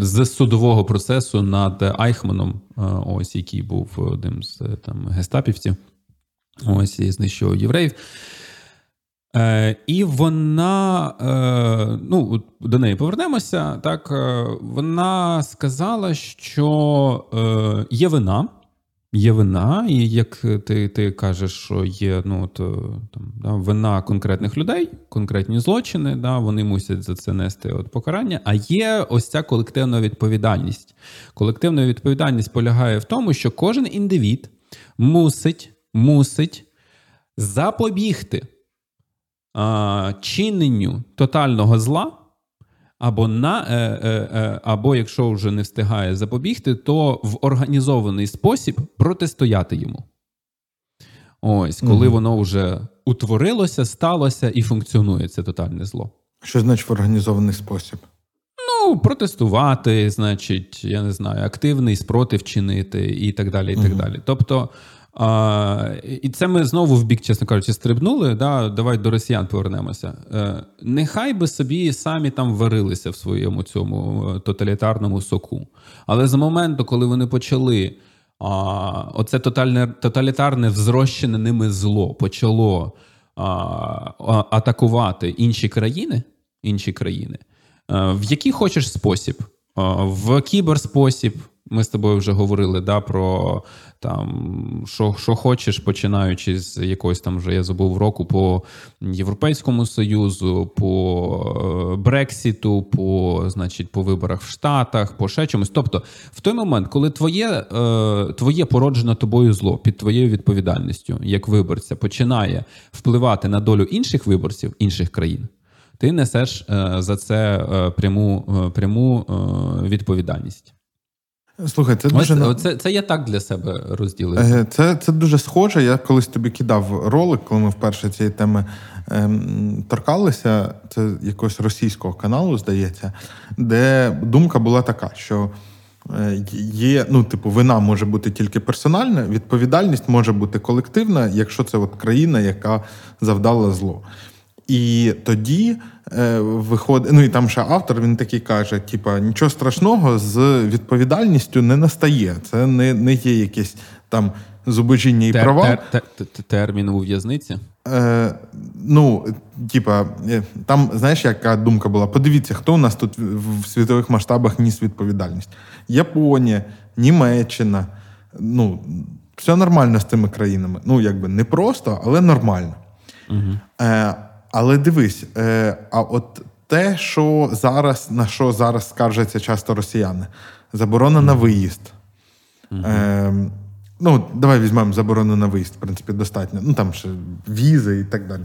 З судового процесу над Айхманом, ось який був одним з там гестапівців, ось і знищував євреїв. Е, І вона, е, ну, до неї повернемося. Так, е, вона сказала, що е, є вина. Є вина, і як ти ти кажеш, що є ну, то, там, да, вина конкретних людей, конкретні злочини, да, вони мусять за це нести от покарання. А є ось ця колективна відповідальність. Колективна відповідальність полягає в тому, що кожен індивід мусить мусить запобігти а, чиненню тотального зла або на, е, е, е, або якщо вже не встигає запобігти, то в організований спосіб протистояти йому. Ось, коли угу. воно вже утворилося, сталося і функціонує це тотальне зло.
Що значить в організований спосіб?
Ну, протестувати, значить, я не знаю, активний спротив чинити і так далі. і так угу. далі. Тобто, а, І це ми знову в бік, чесно кажучи, стрибнули. Да? Давай до росіян повернемося. Е, Нехай би собі самі там варилися в своєму цьому е, тоталітарному соку. Але з моменту, коли вони почали а, оце тотальне, тоталітарне взрощене ними зло почало а, атакувати інші країни, інші країни, а, е, в який хочеш спосіб, в кіберспосіб. Ми з тобою вже говорили да, про там, що що хочеш, починаючи з якогось там вже я забув року по Європейському Союзу, по е, Брексіту, по значить, по виборах в Штатах, по ще чомусь. Тобто, в той момент, коли твоє е, твоє породжене тобою зло під твоєю відповідальністю, як виборця, починає впливати на долю інших виборців інших країн. Ти несеш е, за це пряму пряму відповідальність.
Слухай, це дуже
Ось, це, це я так для себе розділив.
Е, це це дуже схоже. Я колись тобі кидав ролик, коли ми вперше цієї теми ем, торкалися. Це якогось російського каналу, здається, де думка була така, що е, є, ну, типу, вина може бути тільки персональна, відповідальність може бути колективна, якщо це от країна, яка завдала зло. І тоді е, виходить, ну і там ще автор він такий каже: типа, нічого страшного з відповідальністю не настає. Це не не є якесь там зубожіння і права. Тер,
тер, тер, термін у в'язниці?
Е, Ну, типа, е, там, знаєш, яка думка була? Подивіться, хто у нас тут в світових масштабах ніс відповідальність: Японія, Німеччина. Ну, все нормально з цими країнами. Ну, якби не просто, але нормально. Угу. Е, але дивись, е, а от те, що зараз на що зараз скаржаться часто росіяни, заборона на виїзд. Е, Ну, давай візьмемо заборону на виїзд, в принципі, достатньо. Ну там ще візи і так далі.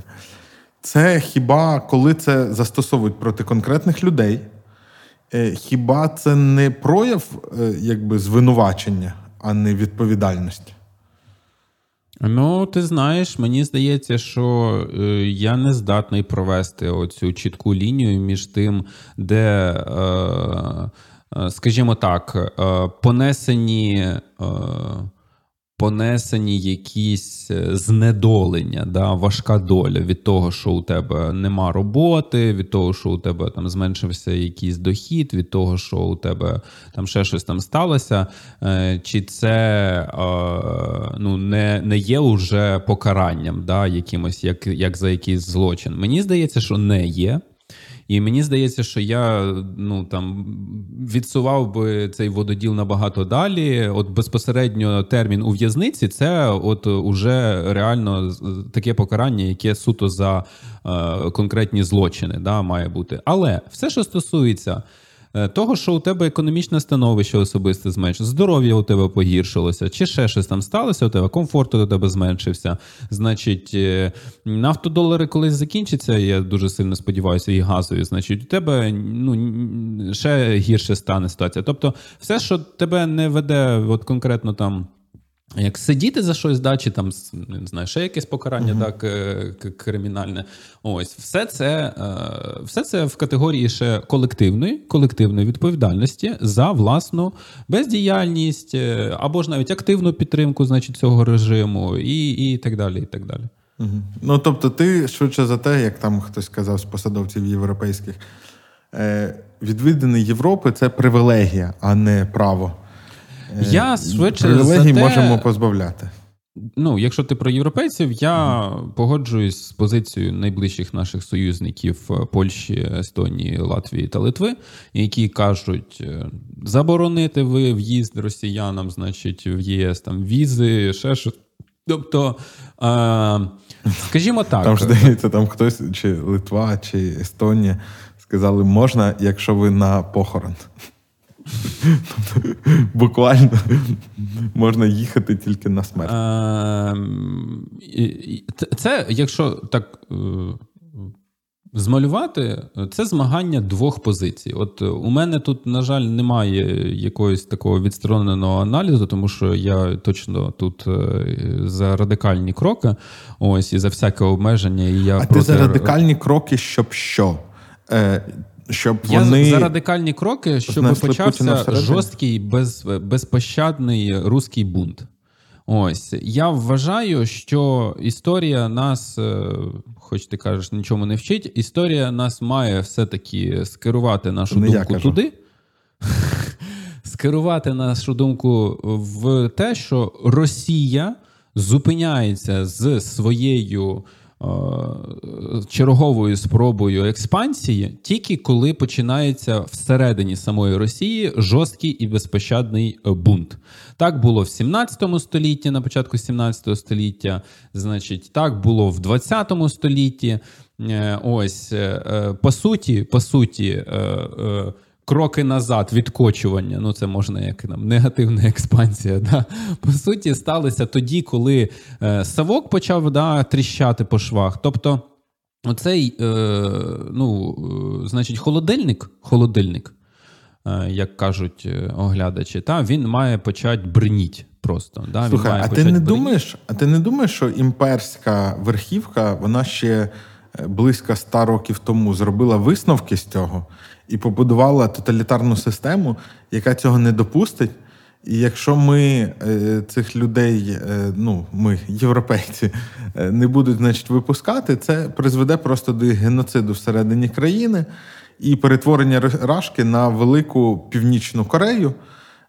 Це хіба коли це застосовують проти конкретних людей? Е, хіба це не прояв е, якби звинувачення, а не відповідальності?
Ну, ти знаєш, мені здається, що е, я не здатний провести оцю чітку лінію між тим, де, е, е, скажімо так, понесені понесені якісь е, знедолення, да, важка доля від того, що у тебе нема роботи, від того, що у тебе там зменшився якийсь дохід, від того, що у тебе там ще щось там сталося, е, чи це ну, не не є уже покаранням, да, якимось, як, як за якийсь злочин. Мені здається, що не є. І мені здається, що я ну там відсував би цей вододіл набагато далі. От безпосередньо термін у в'язниці це от уже реально таке покарання, яке суто за е, конкретні злочини да, має бути. Але все, що стосується. Е, того, що у тебе економічне становище особисте зменшилося, здоров'я у тебе погіршилося, чи ще щось там сталося, у тебе комфорт у тебе зменшився. Значить, е, нафтодолари колись закінчаться, я дуже сильно сподіваюся, і газові, значить, у тебе ну, ще гірше стане ситуація. Тобто, все, що тебе не веде, от конкретно там. Як сидіти за щось, да, чи там не знаю, ще якесь покарання, uh-huh. так е, кримінальне. Ось все це е, все це в категорії ще колективної колективної відповідальності за власну бездіяльність е, або ж навіть активну підтримку, значить, цього режиму, і і так далі. і так далі.
Uh-huh. Ну тобто, ти швидше за те, як там хтось сказав з посадовців європейських, відвідини Європи це привілегія, а не право.
Я швидше
Привілегій за те... можемо позбавляти.
Ну, якщо ти про європейців, я погоджуюсь з позицією найближчих наших союзників е, Польщі, Естонії, Латвії та Литви, які кажуть: е, заборонити ви в'їзд росіянам, значить, в ЄС там візи, ще що. Тобто, е, скажімо *laughs* так,
там ж здається, там хтось чи Литва, чи Естонія сказали, можна, якщо ви на похорон. *laughs* Буквально можна їхати тільки на смерть.
Ем, це, якщо так е, Змалювати це змагання двох позицій. От у мене тут, на жаль, немає якогось такого відстороненого аналізу, тому що я точно тут за радикальні кроки, ось і за всяке обмеження. І я
А
проти...
ти за радикальні кроки, щоб що? Щоб
Я
вони...
за радикальні кроки, щоб почався жорсткий, без, безпощадний руський бунт. Ось я вважаю, що історія нас, е, хоч ти кажеш, нічому не вчить. Історія нас має все-таки скерувати нашу не думку туди. *laughs* Скерувати нашу думку в те, що Росія зупиняється з своєю черговою спробою експансії, тільки коли починається всередині самої Росії жорсткий і безпощадний е, бунт. Так було в 17 столітті, на початку 17 століття, значить, так було в 20 столітті. Е, ось по суті, по суті кроки назад, відкочування. Ну, це можна як там негативна експансія. Да? По суті, сталося тоді, коли е, Савок почав да, тріщати по швах. Тобто, оцей, е, ну, е, значить, холодильник, холодильник, е, як кажуть е, оглядачі, та, він має почати бриніть. Просто да
Слухай, він має а ти не бриніть. думаєш? А ти не думаєш, що імперська верхівка вона ще е, близько ста років тому зробила висновки з цього, і побудувала тоталітарну систему, яка цього не допустить. І якщо ми е, цих людей, е, ну ми, європейці, е, не будуть значить, випускати, це призведе просто до геноциду всередині країни і перетворення Рашки на велику північну Корею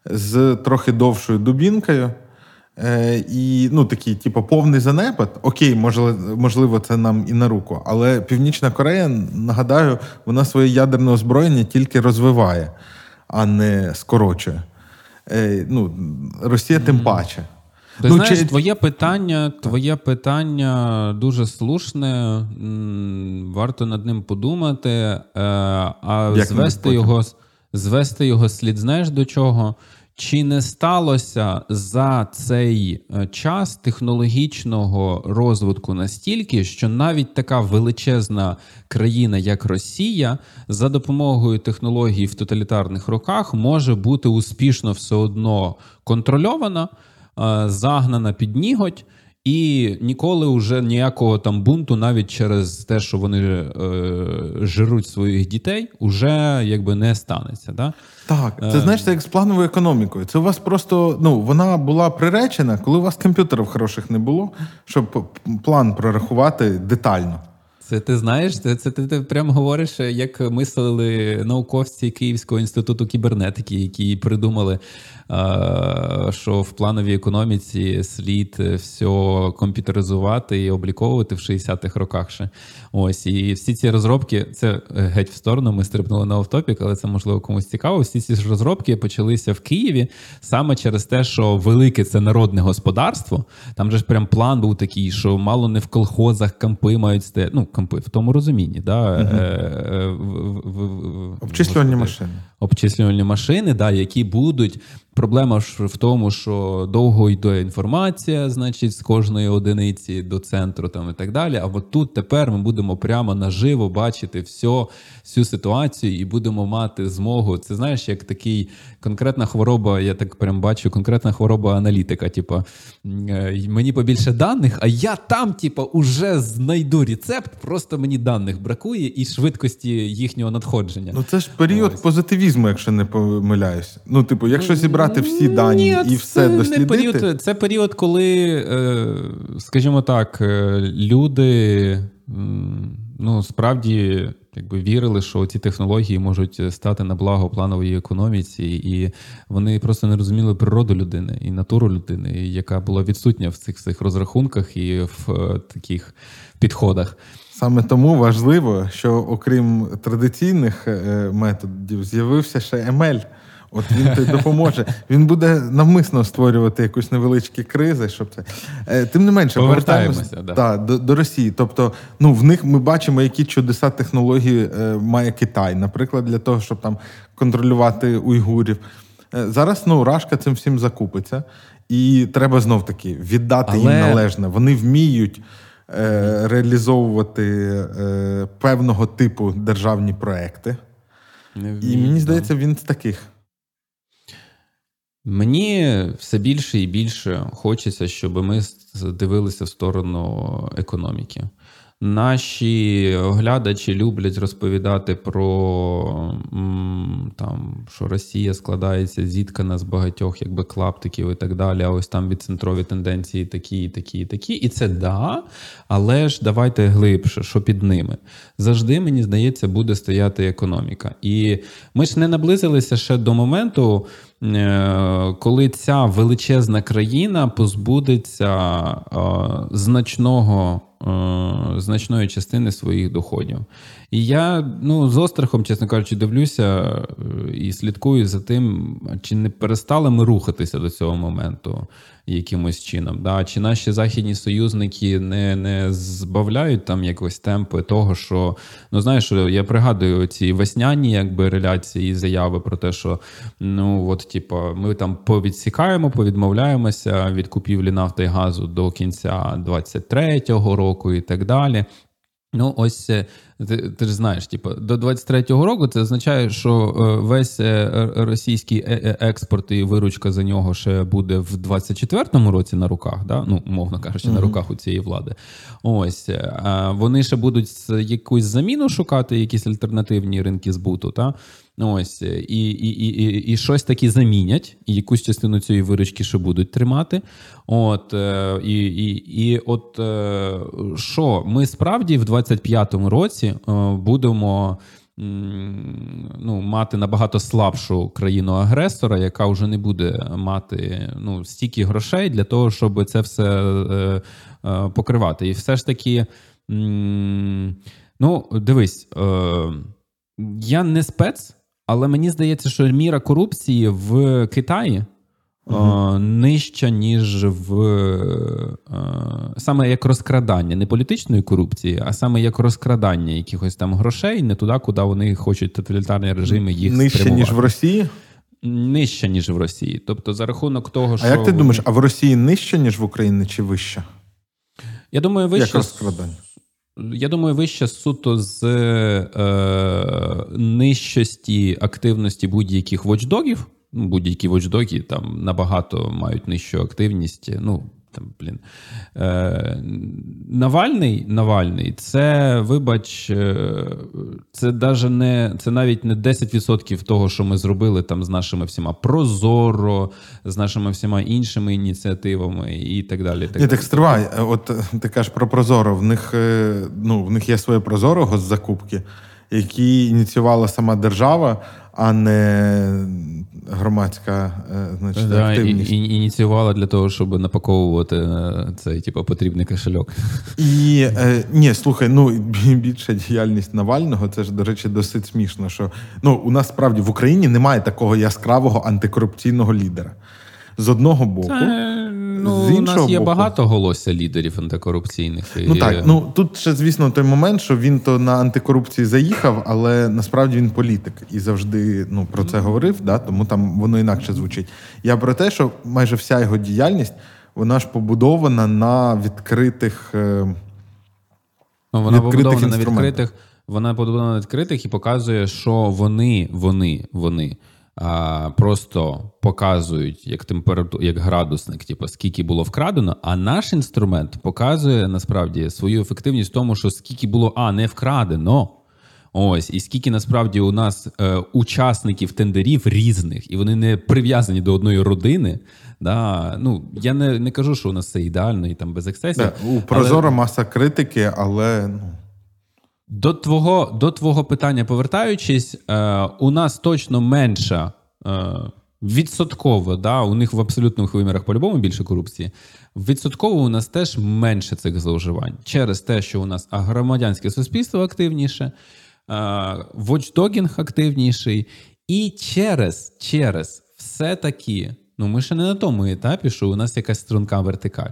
з трохи довшою дубінкою. Е, І ну такий, типу, повний занепад. Окей, можливо, можливо, це нам і на руку. Але Північна Корея, нагадаю, вона своє ядерне озброєння тільки розвиває, а не скорочує. Е, ну, Росія тим паче.
Ти ну, знаєш, чи... твоє питання твоє питання дуже слушне, варто над ним подумати, е, а Як звести його звести його слід знаєш до чого? Чи не сталося за цей е, час технологічного розвитку настільки, що навіть така величезна країна, як Росія, за допомогою технологій в тоталітарних руках може бути успішно все одно контрольована, е, загнана під ніготь і ніколи вже ніякого там бунту, навіть через те, що вони е, жируть своїх дітей, уже якби не станеться. Да?
Так, це е, знаєш, це як з плановою економікою. Це у вас просто ну вона була приречена, коли у вас комп'ютерів хороших не було, щоб план прорахувати детально.
Це ти знаєш, це це ти, ти прямо говориш, як мислили науковці Київського інституту кібернетики, які придумали що в плановій економіці слід все комп'ютеризувати і обліковувати в 60-х роках. ще. Ось і всі ці розробки, це геть в сторону. Ми стрибнули на офтопік, але це можливо комусь цікаво. Всі ці розробки почалися в Києві саме через те, що велике це народне господарство. Там же ж прям план був такий, що мало не в колхозах кампи мають сте. Ну, кампи в тому розумінні, да.
Угу. Обчислювальні машини.
Обчислювальні машини, да, які будуть Проблема ж в тому, що довго йде інформація, значить, з кожної одиниці до центру там і так далі. А от тут тепер ми будемо прямо наживо бачити все, всю ситуацію і будемо мати змогу. Це знаєш, як такий конкретна хвороба, я так прям бачу, конкретна хвороба аналітика. Типа е, мені побільше даних, а я там, типа, уже знайду рецепт, просто мені даних бракує і швидкості їхнього надходження.
Ну це ж період Ось. позитивізму, якщо не помиляюсь. Ну, типу, якщо зібрати зібрати всі дані Ні, і все це дослідити? Не
період, це період, коли, е, скажімо так, е, люди ну, справді якби вірили, що ці технології можуть стати на благо планової економіці, і вони просто не розуміли природу людини і натуру людини, яка була відсутня в цих цих розрахунках і в е, таких підходах.
Саме тому важливо, що окрім традиційних методів з'явився ще ML. От він тобі допоможе. Він буде навмисно створювати якусь невеличкі кризи, щоб це е, тим не менше
повертаємося да.
та, до, до Росії. Тобто, ну в них ми бачимо, які чудеса технології е, має Китай, наприклад, для того, щоб там контролювати уйгурів. Е, зараз ну Рашка цим всім закупиться, і треба знов таки віддати Але... їм належне. Вони вміють е, реалізовувати е, певного типу державні проекти. І мені здається, він з таких.
Мені все більше і більше хочеться, щоб ми дивилися в сторону економіки. Наші оглядачі люблять розповідати про там, що Росія складається, зіткана з багатьох якби клаптиків і так далі. А ось там відцентрові тенденції такі, такі, такі. І це да, але ж давайте глибше, що під ними. Завжди, мені здається, буде стояти економіка. І ми ж не наблизилися ще до моменту, е, коли ця величезна країна позбудеться значного. Е, значної частини своїх доходів. І я ну, з острахом, чесно кажучи, дивлюся е, і слідкую за тим, чи не перестали ми рухатися до цього моменту якимось чином. Да? Чи наші західні союзники не не збавляють там якось темпи того, що ну знаєш, я пригадую ці весняні якби реляції і заяви про те, що ну от, типу, ми там повідсікаємо, повідмовляємося від купівлі нафти і газу до кінця 23-го року і так далі. Ну, ось е, ти, ти ж знаєш, типу, до 23-го року це означає, що е, весь е, російський експорт і виручка за нього ще буде в 24-му році на руках, да? ну, мовно кажучи, mm-hmm. на руках у цієї влади. Ось вони ще будуть якусь заміну шукати, якісь альтернативні ринки збуту. Та? Ось і і, і, і, щось таке замінять, і якусь частину цієї виручки ще будуть тримати. От е, і і, і от е, що ми справді в 25-му році е, будемо ну, Мати набагато слабшу країну-агресора, яка вже не буде мати ну, стільки грошей для того, щоб це все е, е, покривати. І все ж таки, ну, дивись, е, я не спец, але мені здається, що міра корупції в Китаї угу. нижча, ніж в саме як розкрадання не політичної корупції, а саме як розкрадання якихось там грошей не туди, куди вони хочуть тоталітарні режими їх
нижче,
спрямувати.
ніж в Росії.
Нижче, ніж в Росії. Тобто, за рахунок того, що.
А як ти вони... думаєш, а в Росії нижче, ніж в Україні, чи вище?
Я думаю, вище.
Як розкрадання?
Я думаю, вище суто з е, нижчості активності будь-яких вочдогів. Ну, будь-які вочдоги там набагато мають нижчу активність. Ну, там, блін. Е, Навальний Навальний, це, вибач, е, це даже не це навіть не 10% того, що ми зробили там з нашими всіма Прозоро, з нашими всіма іншими ініціативами і так далі.
Так Ні, так стривай. От ти кажеш про Прозоро. В них е, ну, в них є своє Прозоро з закупки, які ініціювала сама держава а не громадська е, значить, да, активність. І,
і, Ініціювала для того, щоб напаковувати е, цей типу, потрібний кошельок.
І е, ні, слухай, ну більша діяльність Навального, це ж, до речі, досить смішно. що ну, У нас справді в Україні немає такого яскравого антикорупційного лідера. З одного боку. Це
ну, з іншого у нас є боку. багато голосся лідерів антикорупційних.
Ну так, ну тут ще, звісно, той момент, що він то на антикорупції заїхав, але насправді він політик і завжди ну, про це говорив, да, тому там воно інакше звучить. Я про те, що майже вся його діяльність вона ж побудована на відкритих. Е,
ну, вона побудована на відкритих. Вона побудована на відкритих і показує, що вони, вони, вони а, Просто показують як температу, як градусник, типу, скільки було вкрадено. А наш інструмент показує насправді свою ефективність в тому, що скільки було а не вкрадено. Ось і скільки насправді у нас е, учасників тендерів різних, і вони не прив'язані до одної родини. Да, ну я не не кажу, що у нас все ідеально і там без ексцесів.
Да, у Прозоро але... маса критики, але ну.
До твого до твого питання повертаючись, е, у нас точно менша е, відсотково, да, у них в абсолютних вимірах по-любому більше корупції. Відсотково у нас теж менше цих зловживань через те, що у нас громадянське суспільство активніше, е, вочдогінг активніший, і через через все-таки, ну ми ще не на тому етапі, що у нас якась струнка вертикаль.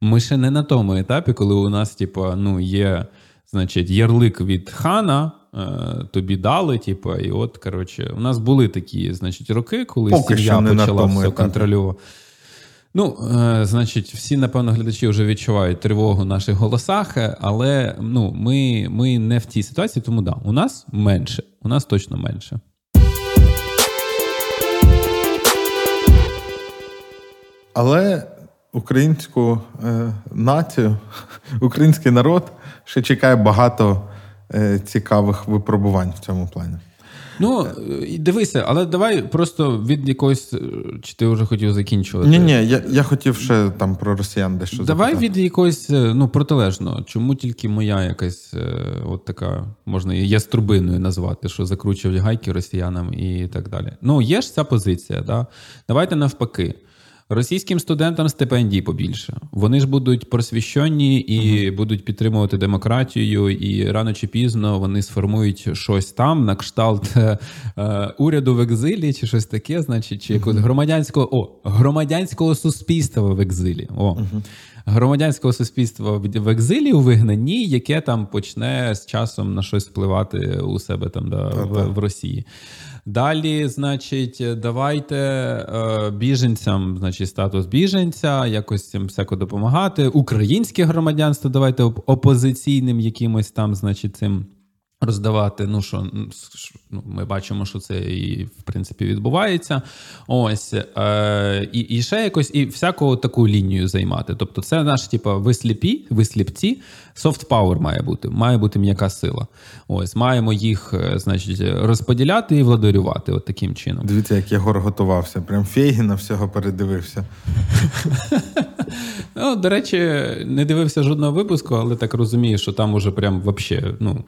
Ми ще не на тому етапі, коли у нас, типу, ну, є значить, ярлик від хана. Е, тобі дали, типу, і от, коротше, у нас були такі, значить, роки, коли Поки сім'я почала все контролювати. Ну, е, значить, всі, напевно, глядачі вже відчувають тривогу в наших голосах, але ну, ми ми не в тій ситуації, тому да, у нас менше. У нас точно менше.
Але українську е, націю, *laughs* український народ ще чекає багато е, цікавих випробувань в цьому плані.
Ну, дивися, але давай просто від якогось. Е, чи ти вже хотів закінчувати?
Ні, ні, я я хотів ще там про росіян дещо
Давай
запитати.
від якогось е, ну, протилежного. Чому тільки моя якась е, от така, можна її яструбиною назвати, що закручують гайки росіянам і так далі. Ну, є ж ця позиція, да? Давайте навпаки. Російським студентам стипендій побільше. Вони ж будуть просвіщені і uh-huh. будуть підтримувати демократію, і рано чи пізно вони сформують щось там на кшталт е, е, уряду в екзилі, чи щось таке, значить, чи якогось громадянського о, громадянського суспільства в екзилі. О. Uh-huh. Громадянського суспільства в екзилі у вигнанні, яке там почне з часом на щось впливати у себе там да, в, в Росії. Далі, значить, давайте е, біженцям, значить, статус біженця, якось цим всяко допомагати. Українське громадянство давайте опозиційним якимось там, значить, цим. Роздавати, ну що ну, ми бачимо, що це і в принципі відбувається. Ось е, і і ще якось і всяку таку лінію займати. Тобто, це наш, типу, ви сліпі, ви сліпці, soft power має бути, має бути м'яка сила. Ось маємо їх, е, значить, розподіляти і владарювати. От таким чином.
Дивіться, як Єгор готувався. Прям Фейгіна всього передивився. *laughs*
Ну, До речі, не дивився жодного випуску, але так розумію, що там уже прям вообще, ну.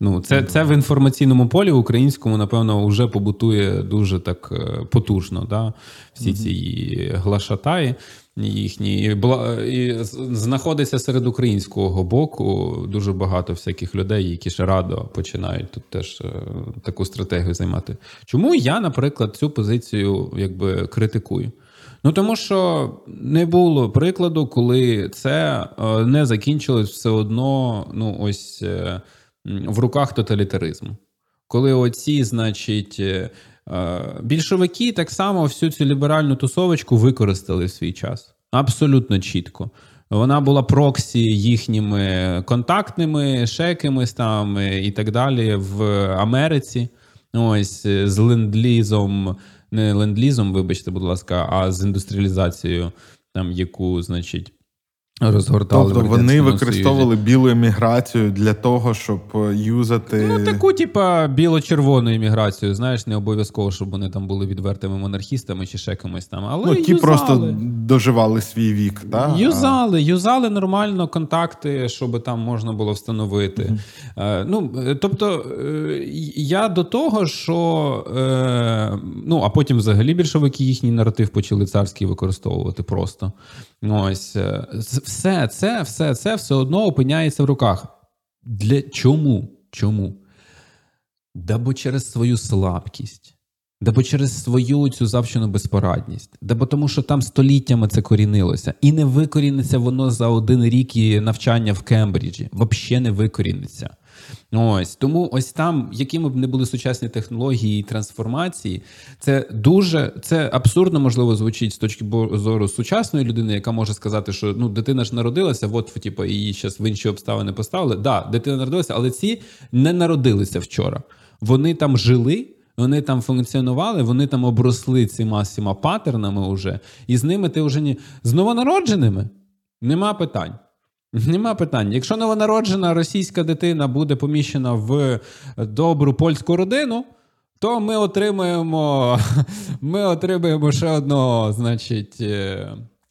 Ну, це це в інформаційному полі українському, напевно, вже побутує дуже так е, потужно. Да? Всі ці глашатаї їхні і знаходиться серед українського боку дуже багато всяких людей, які ще радо починають тут теж е, таку стратегію займати. Чому я, наприклад, цю позицію якби критикую? Ну тому що не було прикладу, коли це е, не закінчилось все одно. Ну ось в руках тоталітаризму. Коли оці, значить, е, більшовики так само всю цю ліберальну тусовочку використали в свій час. Абсолютно чітко. Вона була проксі їхніми контактними, шеками там і так далі в Америці. Ось з ленд-лізом, не ленд-лізом, вибачте, будь ласка, а з індустріалізацією, там яку, значить, Розгортали
Тобто вони використовували Союзі. білу еміграцію для того, щоб е, юзати.
Ну, таку, типа, біло-червону еміграцію. Знаєш, не обов'язково, щоб вони там були відвертими монархістами чи ще комусь там. Але ну, ті
юзали. просто доживали свій вік. Да?
Юзали, юзали нормально контакти, щоб там можна було встановити. Mm-hmm. Ну, е, Тобто, я до того, що ну, а потім взагалі більшовики їхній наратив почали царський використовувати просто. Ось все це все це все одно опиняється в руках. Для Чому? Чому? Да бо через свою слабкість, да бо через свою цю завчену безпорадність, да бо тому, що там століттями це корінилося. І не викоріниться воно за один рік навчання в Кембриджі. Взагалі не викоріниться. Ось тому, ось там, якими б не були сучасні технології і трансформації, це дуже це абсурдно можливо звучить з точки зору сучасної людини, яка може сказати, що ну дитина ж народилася, от типу, її зараз в інші обставини поставили. Да, дитина народилася, але ці не народилися вчора. Вони там жили. Вони там функціонували, вони там обросли цими всіма патернами уже, і з ними ти вже ні з новонародженими нема питань. Нема питань. Якщо новонароджена російська дитина буде поміщена в добру польську родину, то ми отримаємо *laughs* ми отримаємо ще одного, значить, е,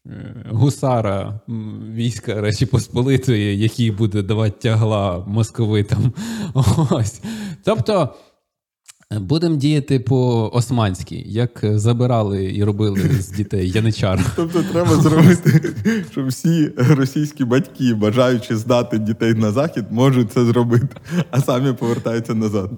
е, гусара війська Речі Посполитої, який буде давати тягла московитам. *laughs* Ось. Тобто. Будемо діяти по османськи, як забирали і робили з дітей яничар. *laughs*
Тобто треба зробити, щоб всі російські батьки, бажаючи здати дітей на захід, можуть це зробити, а самі повертаються назад.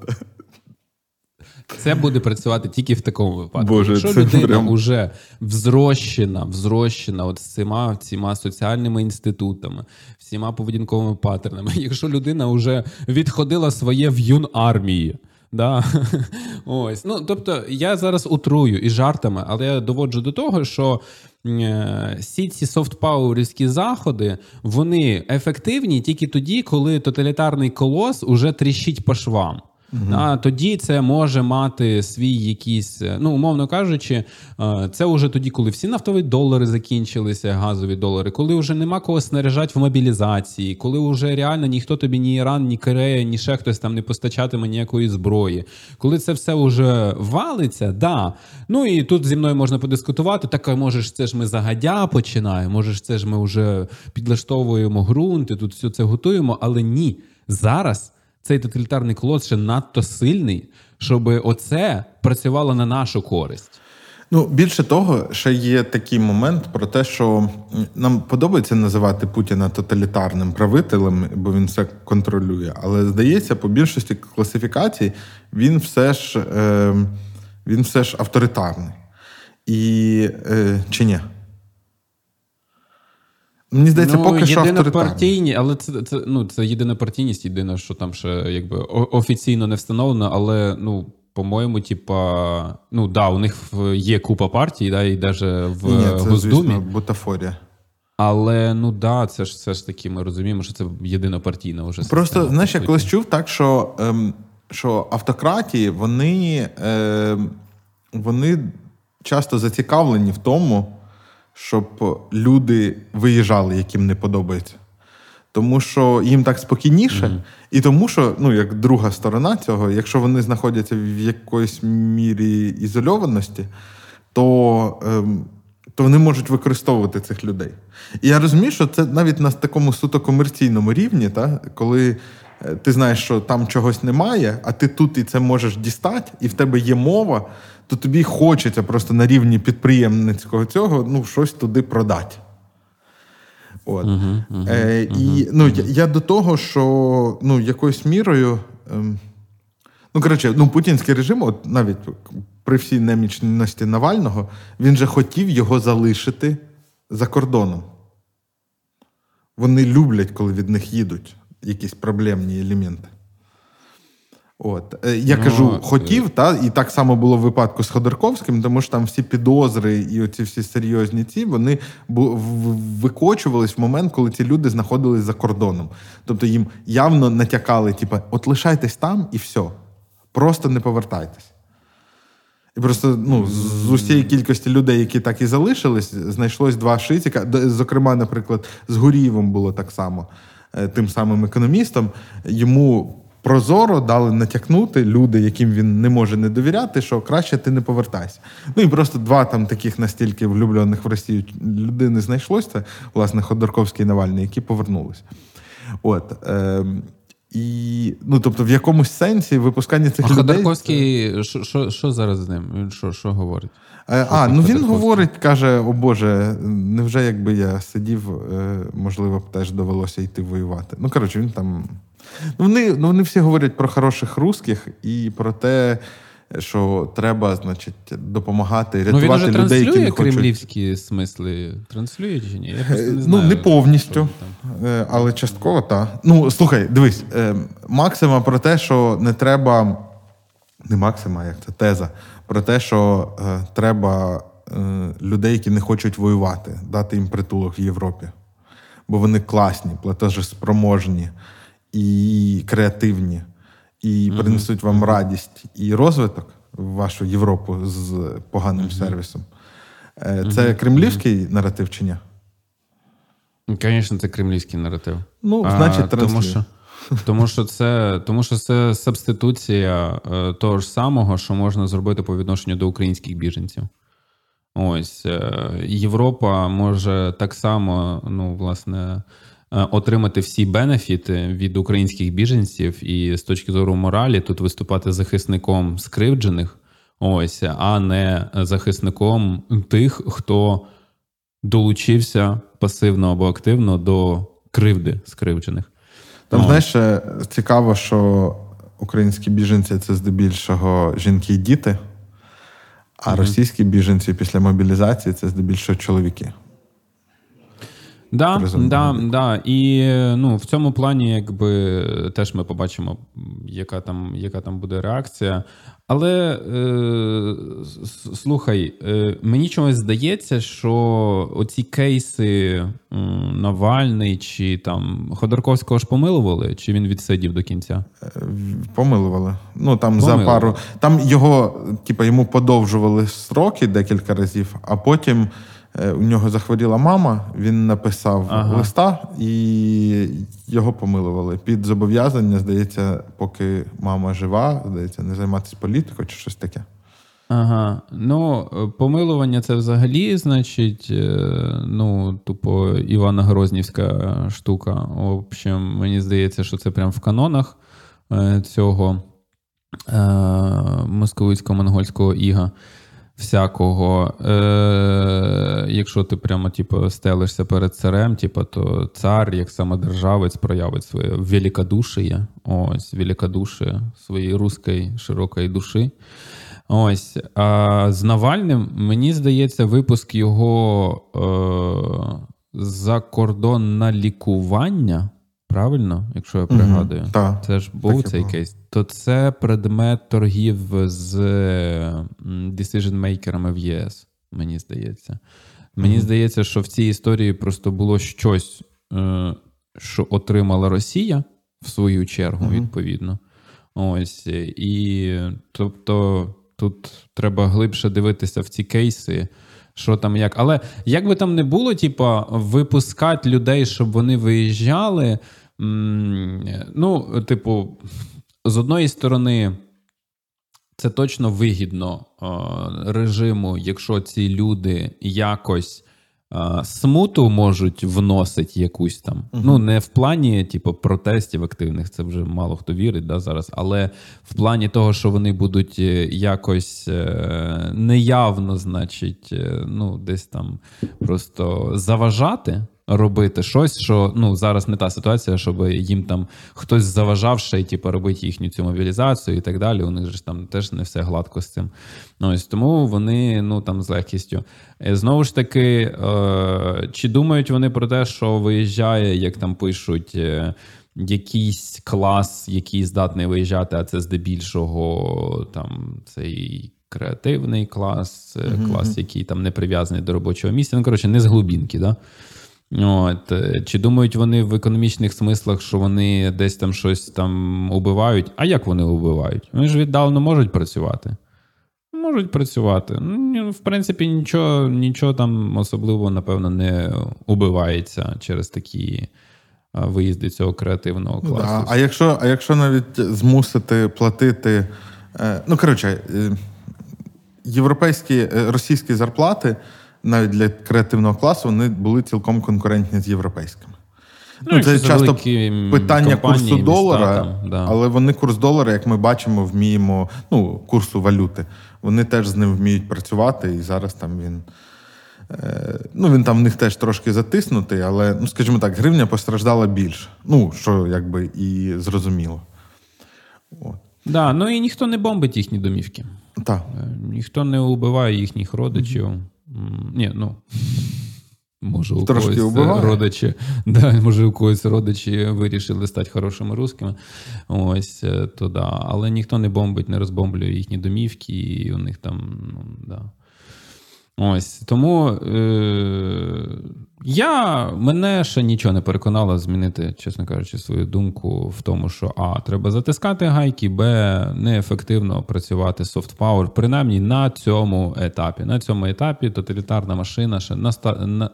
Це буде працювати тільки в такому випадку. Боже, Якщо це людина прям... вже взрощена, взрощена от з цими, цими соціальними інститутами, всіма поведінковими паттернами, *laughs* якщо людина вже відходила своє в юн армії Да. *laughs* Ось. Ну, Тобто, я зараз утрую і жартами, але я доводжу до того, що е, всі ці софтпауерівські заходи вони ефективні тільки тоді, коли тоталітарний колос уже тріщить по швам. Угу. А тоді це може мати свій якийсь, е, ну умовно кажучи, е, це вже тоді, коли всі нафтові долари закінчилися, газові долари, коли вже нема кого снаряжати в мобілізації, коли вже реально ніхто тобі, ні Іран, ні Корея, ні ще хтось там не постачатиме ніякої зброї. Коли це все вже валиться, да. Ну і тут зі мною можна подискутувати. Так, можеш, це ж ми загадя починаємо, можеш, це ж ми вже підлаштовуємо ґрунт, і тут все це готуємо, але ні, зараз цей тоталітарний колос ще надто сильний, щоб оце працювало на нашу користь.
Ну, більше того, ще є такий момент про те, що нам подобається називати Путіна тоталітарним правителем, бо він все контролює. Але здається, по більшості класифікацій він все ж е, він все ж авторитарний. І е, чи ні? Мені здається, ну, поки що
єдинопартійні, але це це, ну, це єдинопартійність, єдине, що там ще якби офіційно не встановлено, але ну. По-моєму, типа, ну да, у них є купа партій, да, і навіть в Ні, це, Госдумі. звісно,
бутафорія.
Але ну да, це ж все ж таки, ми розуміємо, що це єдинопартійна вже
система. Просто знаєш, я колись чув так, що ем, що автократії вони, ем, вони часто зацікавлені в тому щоб люди виїжджали, яким не подобається. Тому що їм так спокійніше, mm-hmm. і тому, що ну, як друга сторона цього, якщо вони знаходяться в якоїсь мірі ізольованості, то ем, то вони можуть використовувати цих людей. І я розумію, що це навіть на такому суто комерційному рівні, та, коли е, ти знаєш, що там чогось немає, а ти тут і це можеш дістати, і в тебе є мова, то тобі хочеться просто на рівні підприємницького цього ну, щось туди продати. От. Uh-huh, uh-huh, е, І ну, я, я до того, що ну, якоюсь мірою. Е, ну, коротше, ну, путінський режим, от навіть при всій немічності Навального, він же хотів його залишити за кордоном. Вони люблять, коли від них їдуть якісь проблемні елементи. От е, я ну, кажу, хотів, та і так само було в випадку з Ходорковським, тому що там всі підозри і оці всі серйозні ці вони викочувались в момент, коли ці люди знаходились за кордоном. Тобто їм явно натякали, типу, от лишайтесь там і все. Просто не повертайтесь. І просто ну, з усієї кількості людей, які так і залишились, знайшлось два шитіка. Зокрема, наприклад, з Гурієвим було так само, е, тим самим економістом. Йому прозоро дали натякнути люди, яким він не може не довіряти, що краще ти не повертайся. Ну і просто два там таких настільки влюблених в Росію людини знайшлося, це, власне, Ходорковський і Навальний, які повернулись. От. Е, і, ну, тобто, в якомусь сенсі випускання цих а людей...
Ходорковський, що що зараз з ним? Він що що говорить?
Е, а, ну він говорить, каже: о Боже, невже якби я сидів, е, можливо, б теж довелося йти воювати. Ну, коротше, він там Вони ну, вони всі говорять про хороших русських і про те, що треба, значить, допомагати рятувати ну, він людей, які не
хочуть... кремлівські смисли. Транслює чи ні? Я просто не
е, знаю. Ну, не повністю, е, але частково так. Ну, слухай, дивись, е, максима про те, що не треба. Не максима, як це теза, про те, що е, треба е, людей, які не хочуть воювати, дати їм притулок в Європі. Бо вони класні, платежеспроможні і креативні, і принесуть вам радість і розвиток в вашу Європу з поганим сервісом. Е, це кремлівський наратив чи ні?
Звісно, це кремлівський наратив.
Ну, значить, а,
тому що, тому що це тому що це субституція е, того ж самого, що можна зробити по відношенню до українських біженців. Ось е, Європа може так само, ну, власне, отримати всі бенефіти від українських біженців, і з точки зору моралі тут виступати захисником скривджених, ось, а не захисником тих, хто долучився пасивно або активно до кривди скривджених.
Там, знаєш, цікаво, що українські біженці це здебільшого жінки і діти, а російські біженці після мобілізації це здебільшого чоловіки.
Да, да, да. І ну, в цьому плані, якби теж ми побачимо, яка там яка там буде реакція. Але е, слухай, е, мені чомусь здається, що оці кейси Навальний чи там Ходорковського ж помилували, чи він відсидів до кінця? Е,
помилували. Ну там помилували. за пару. Там його, типу, йому подовжували сроки декілька разів, а потім. Е, у нього захворіла мама, він написав ага. листа і його помилували. Під зобов'язання, здається, поки мама жива, здається, не займатися політикою чи щось таке.
Ага. Ну, помилування це взагалі, значить, е, ну, тупо Івана Грознівська штука. В общем, мені здається, що це прямо в канонах е, цього московицько-монгольського іга всякого. Е, Якщо ти прямо типу, стелишся перед царем, типу, то цар, як самодержавець, проявить своє великодушие, ось великодушие своєї руської широкої душі. Ось. А з Навальним, мені здається, випуск його е, за кордон на лікування. Правильно, якщо я пригадую,
mm -hmm.
це ж був цей було. кейс. То це предмет торгів з decision-мейкерами в ЄС, мені здається. Мені mm -hmm. здається, що в цій історії просто було щось, е, що отримала Росія в свою чергу, mm -hmm. відповідно. Ось. І тобто тут треба глибше дивитися в ці кейси. Що там як. Але як би там не було, типа, випускати людей, щоб вони виїжджали. Ну, типу, з одної сторони, це точно вигідно режиму, якщо ці люди якось. Смуту можуть вносити якусь там. Uh-huh. Ну, не в плані, типу, протестів активних, це вже мало хто вірить да, зараз, але в плані того, що вони будуть е, якось е, неявно, значить, е, ну, десь там просто заважати робити щось, що ну зараз не та ситуація, щоб їм там хтось заважав ще й типу, робити їхню цю мобілізацію і так далі. У них ж там теж не все гладко з цим. Ну, ось Тому вони ну там з легкістю. Е, знову ж таки, е, чи думають вони про те, що виїжджає, як там пишуть. Е, якийсь клас, який здатний виїжджати, а це здебільшого там цей креативний клас, клас, який там не прив'язаний до робочого місця. Ну, коротше, не з глубінки, да? От. Е, чи думають вони в економічних смислах, що вони десь там щось там убивають? А як вони убивають? Вони ж віддалено можуть працювати. Можуть працювати. Ну, В принципі, нічого нічого там особливо, напевно, не убивається через такі виїзди цього креативного класу.
Да. А якщо а якщо навіть змусити платити, е, ну коротше, е, європейські російські зарплати навіть для креативного класу вони були цілком конкурентні з європейськими. Ну, ну Це часто питання курсу долара, там, да. але вони курс долара, як ми бачимо, вміємо, ну, курсу валюти. Вони теж з ним вміють працювати, і зараз там він. Е, ну, він там в них теж трошки затиснутий, але, ну, скажімо так, гривня постраждала більше. Ну, що якби і зрозуміло.
От. Да, ну і ніхто не бомбить їхні домівки.
Так.
Е, ніхто не убиває їхніх родичів. Ні, ну. *laughs* Може, у Трошки когось убиває. родичі, *laughs* да, може, у когось родичі вирішили стати хорошими русскими. Ось, е, то да. Але ніхто не бомбить, не розбомблює їхні домівки, і у них там, ну, да. Ось тому е, я мене ще нічого не переконало змінити, чесно кажучи, свою думку в тому, що а треба затискати гайки, б неефективно працювати power, принаймні на цьому етапі. На цьому етапі тоталітарна машина ще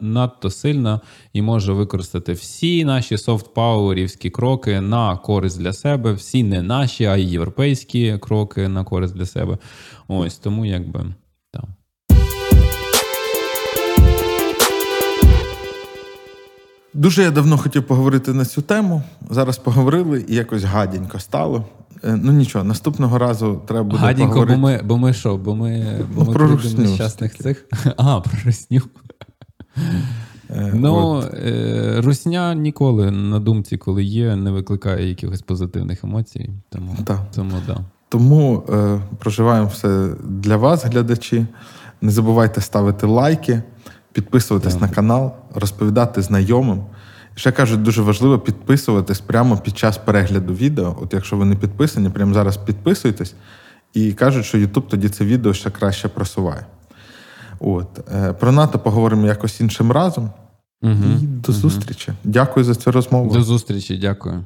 надто сильна і може використати всі наші powerівські кроки на користь для себе, всі не наші, а й європейські кроки на користь для себе. Ось тому якби.
Дуже я давно хотів поговорити на цю тему. Зараз поговорили і якось гаденько стало. Е, ну нічого, наступного разу треба буде
Гаденько,
поговорити.
бо ми бо ми що? Бо ми, бо ну, ми про нещасних цих. *laughs* А, про русню. Е, ну, е, русня ніколи на думці, коли є, не викликає якихось позитивних емоцій. Тому
да.
тому, да.
тому е, проживаємо все для вас, глядачі. Не забувайте ставити лайки підписуватись на канал, розповідати знайомим. Ще кажуть, дуже важливо підписуватись прямо під час перегляду відео. От якщо ви не підписані, прямо зараз підписуйтесь. І кажуть, що YouTube тоді це відео ще краще просуває. От. Е, про НАТО поговоримо якось іншим разом.
Угу.
І до зустрічі. Дякую за цю розмову.
До зустрічі, дякую.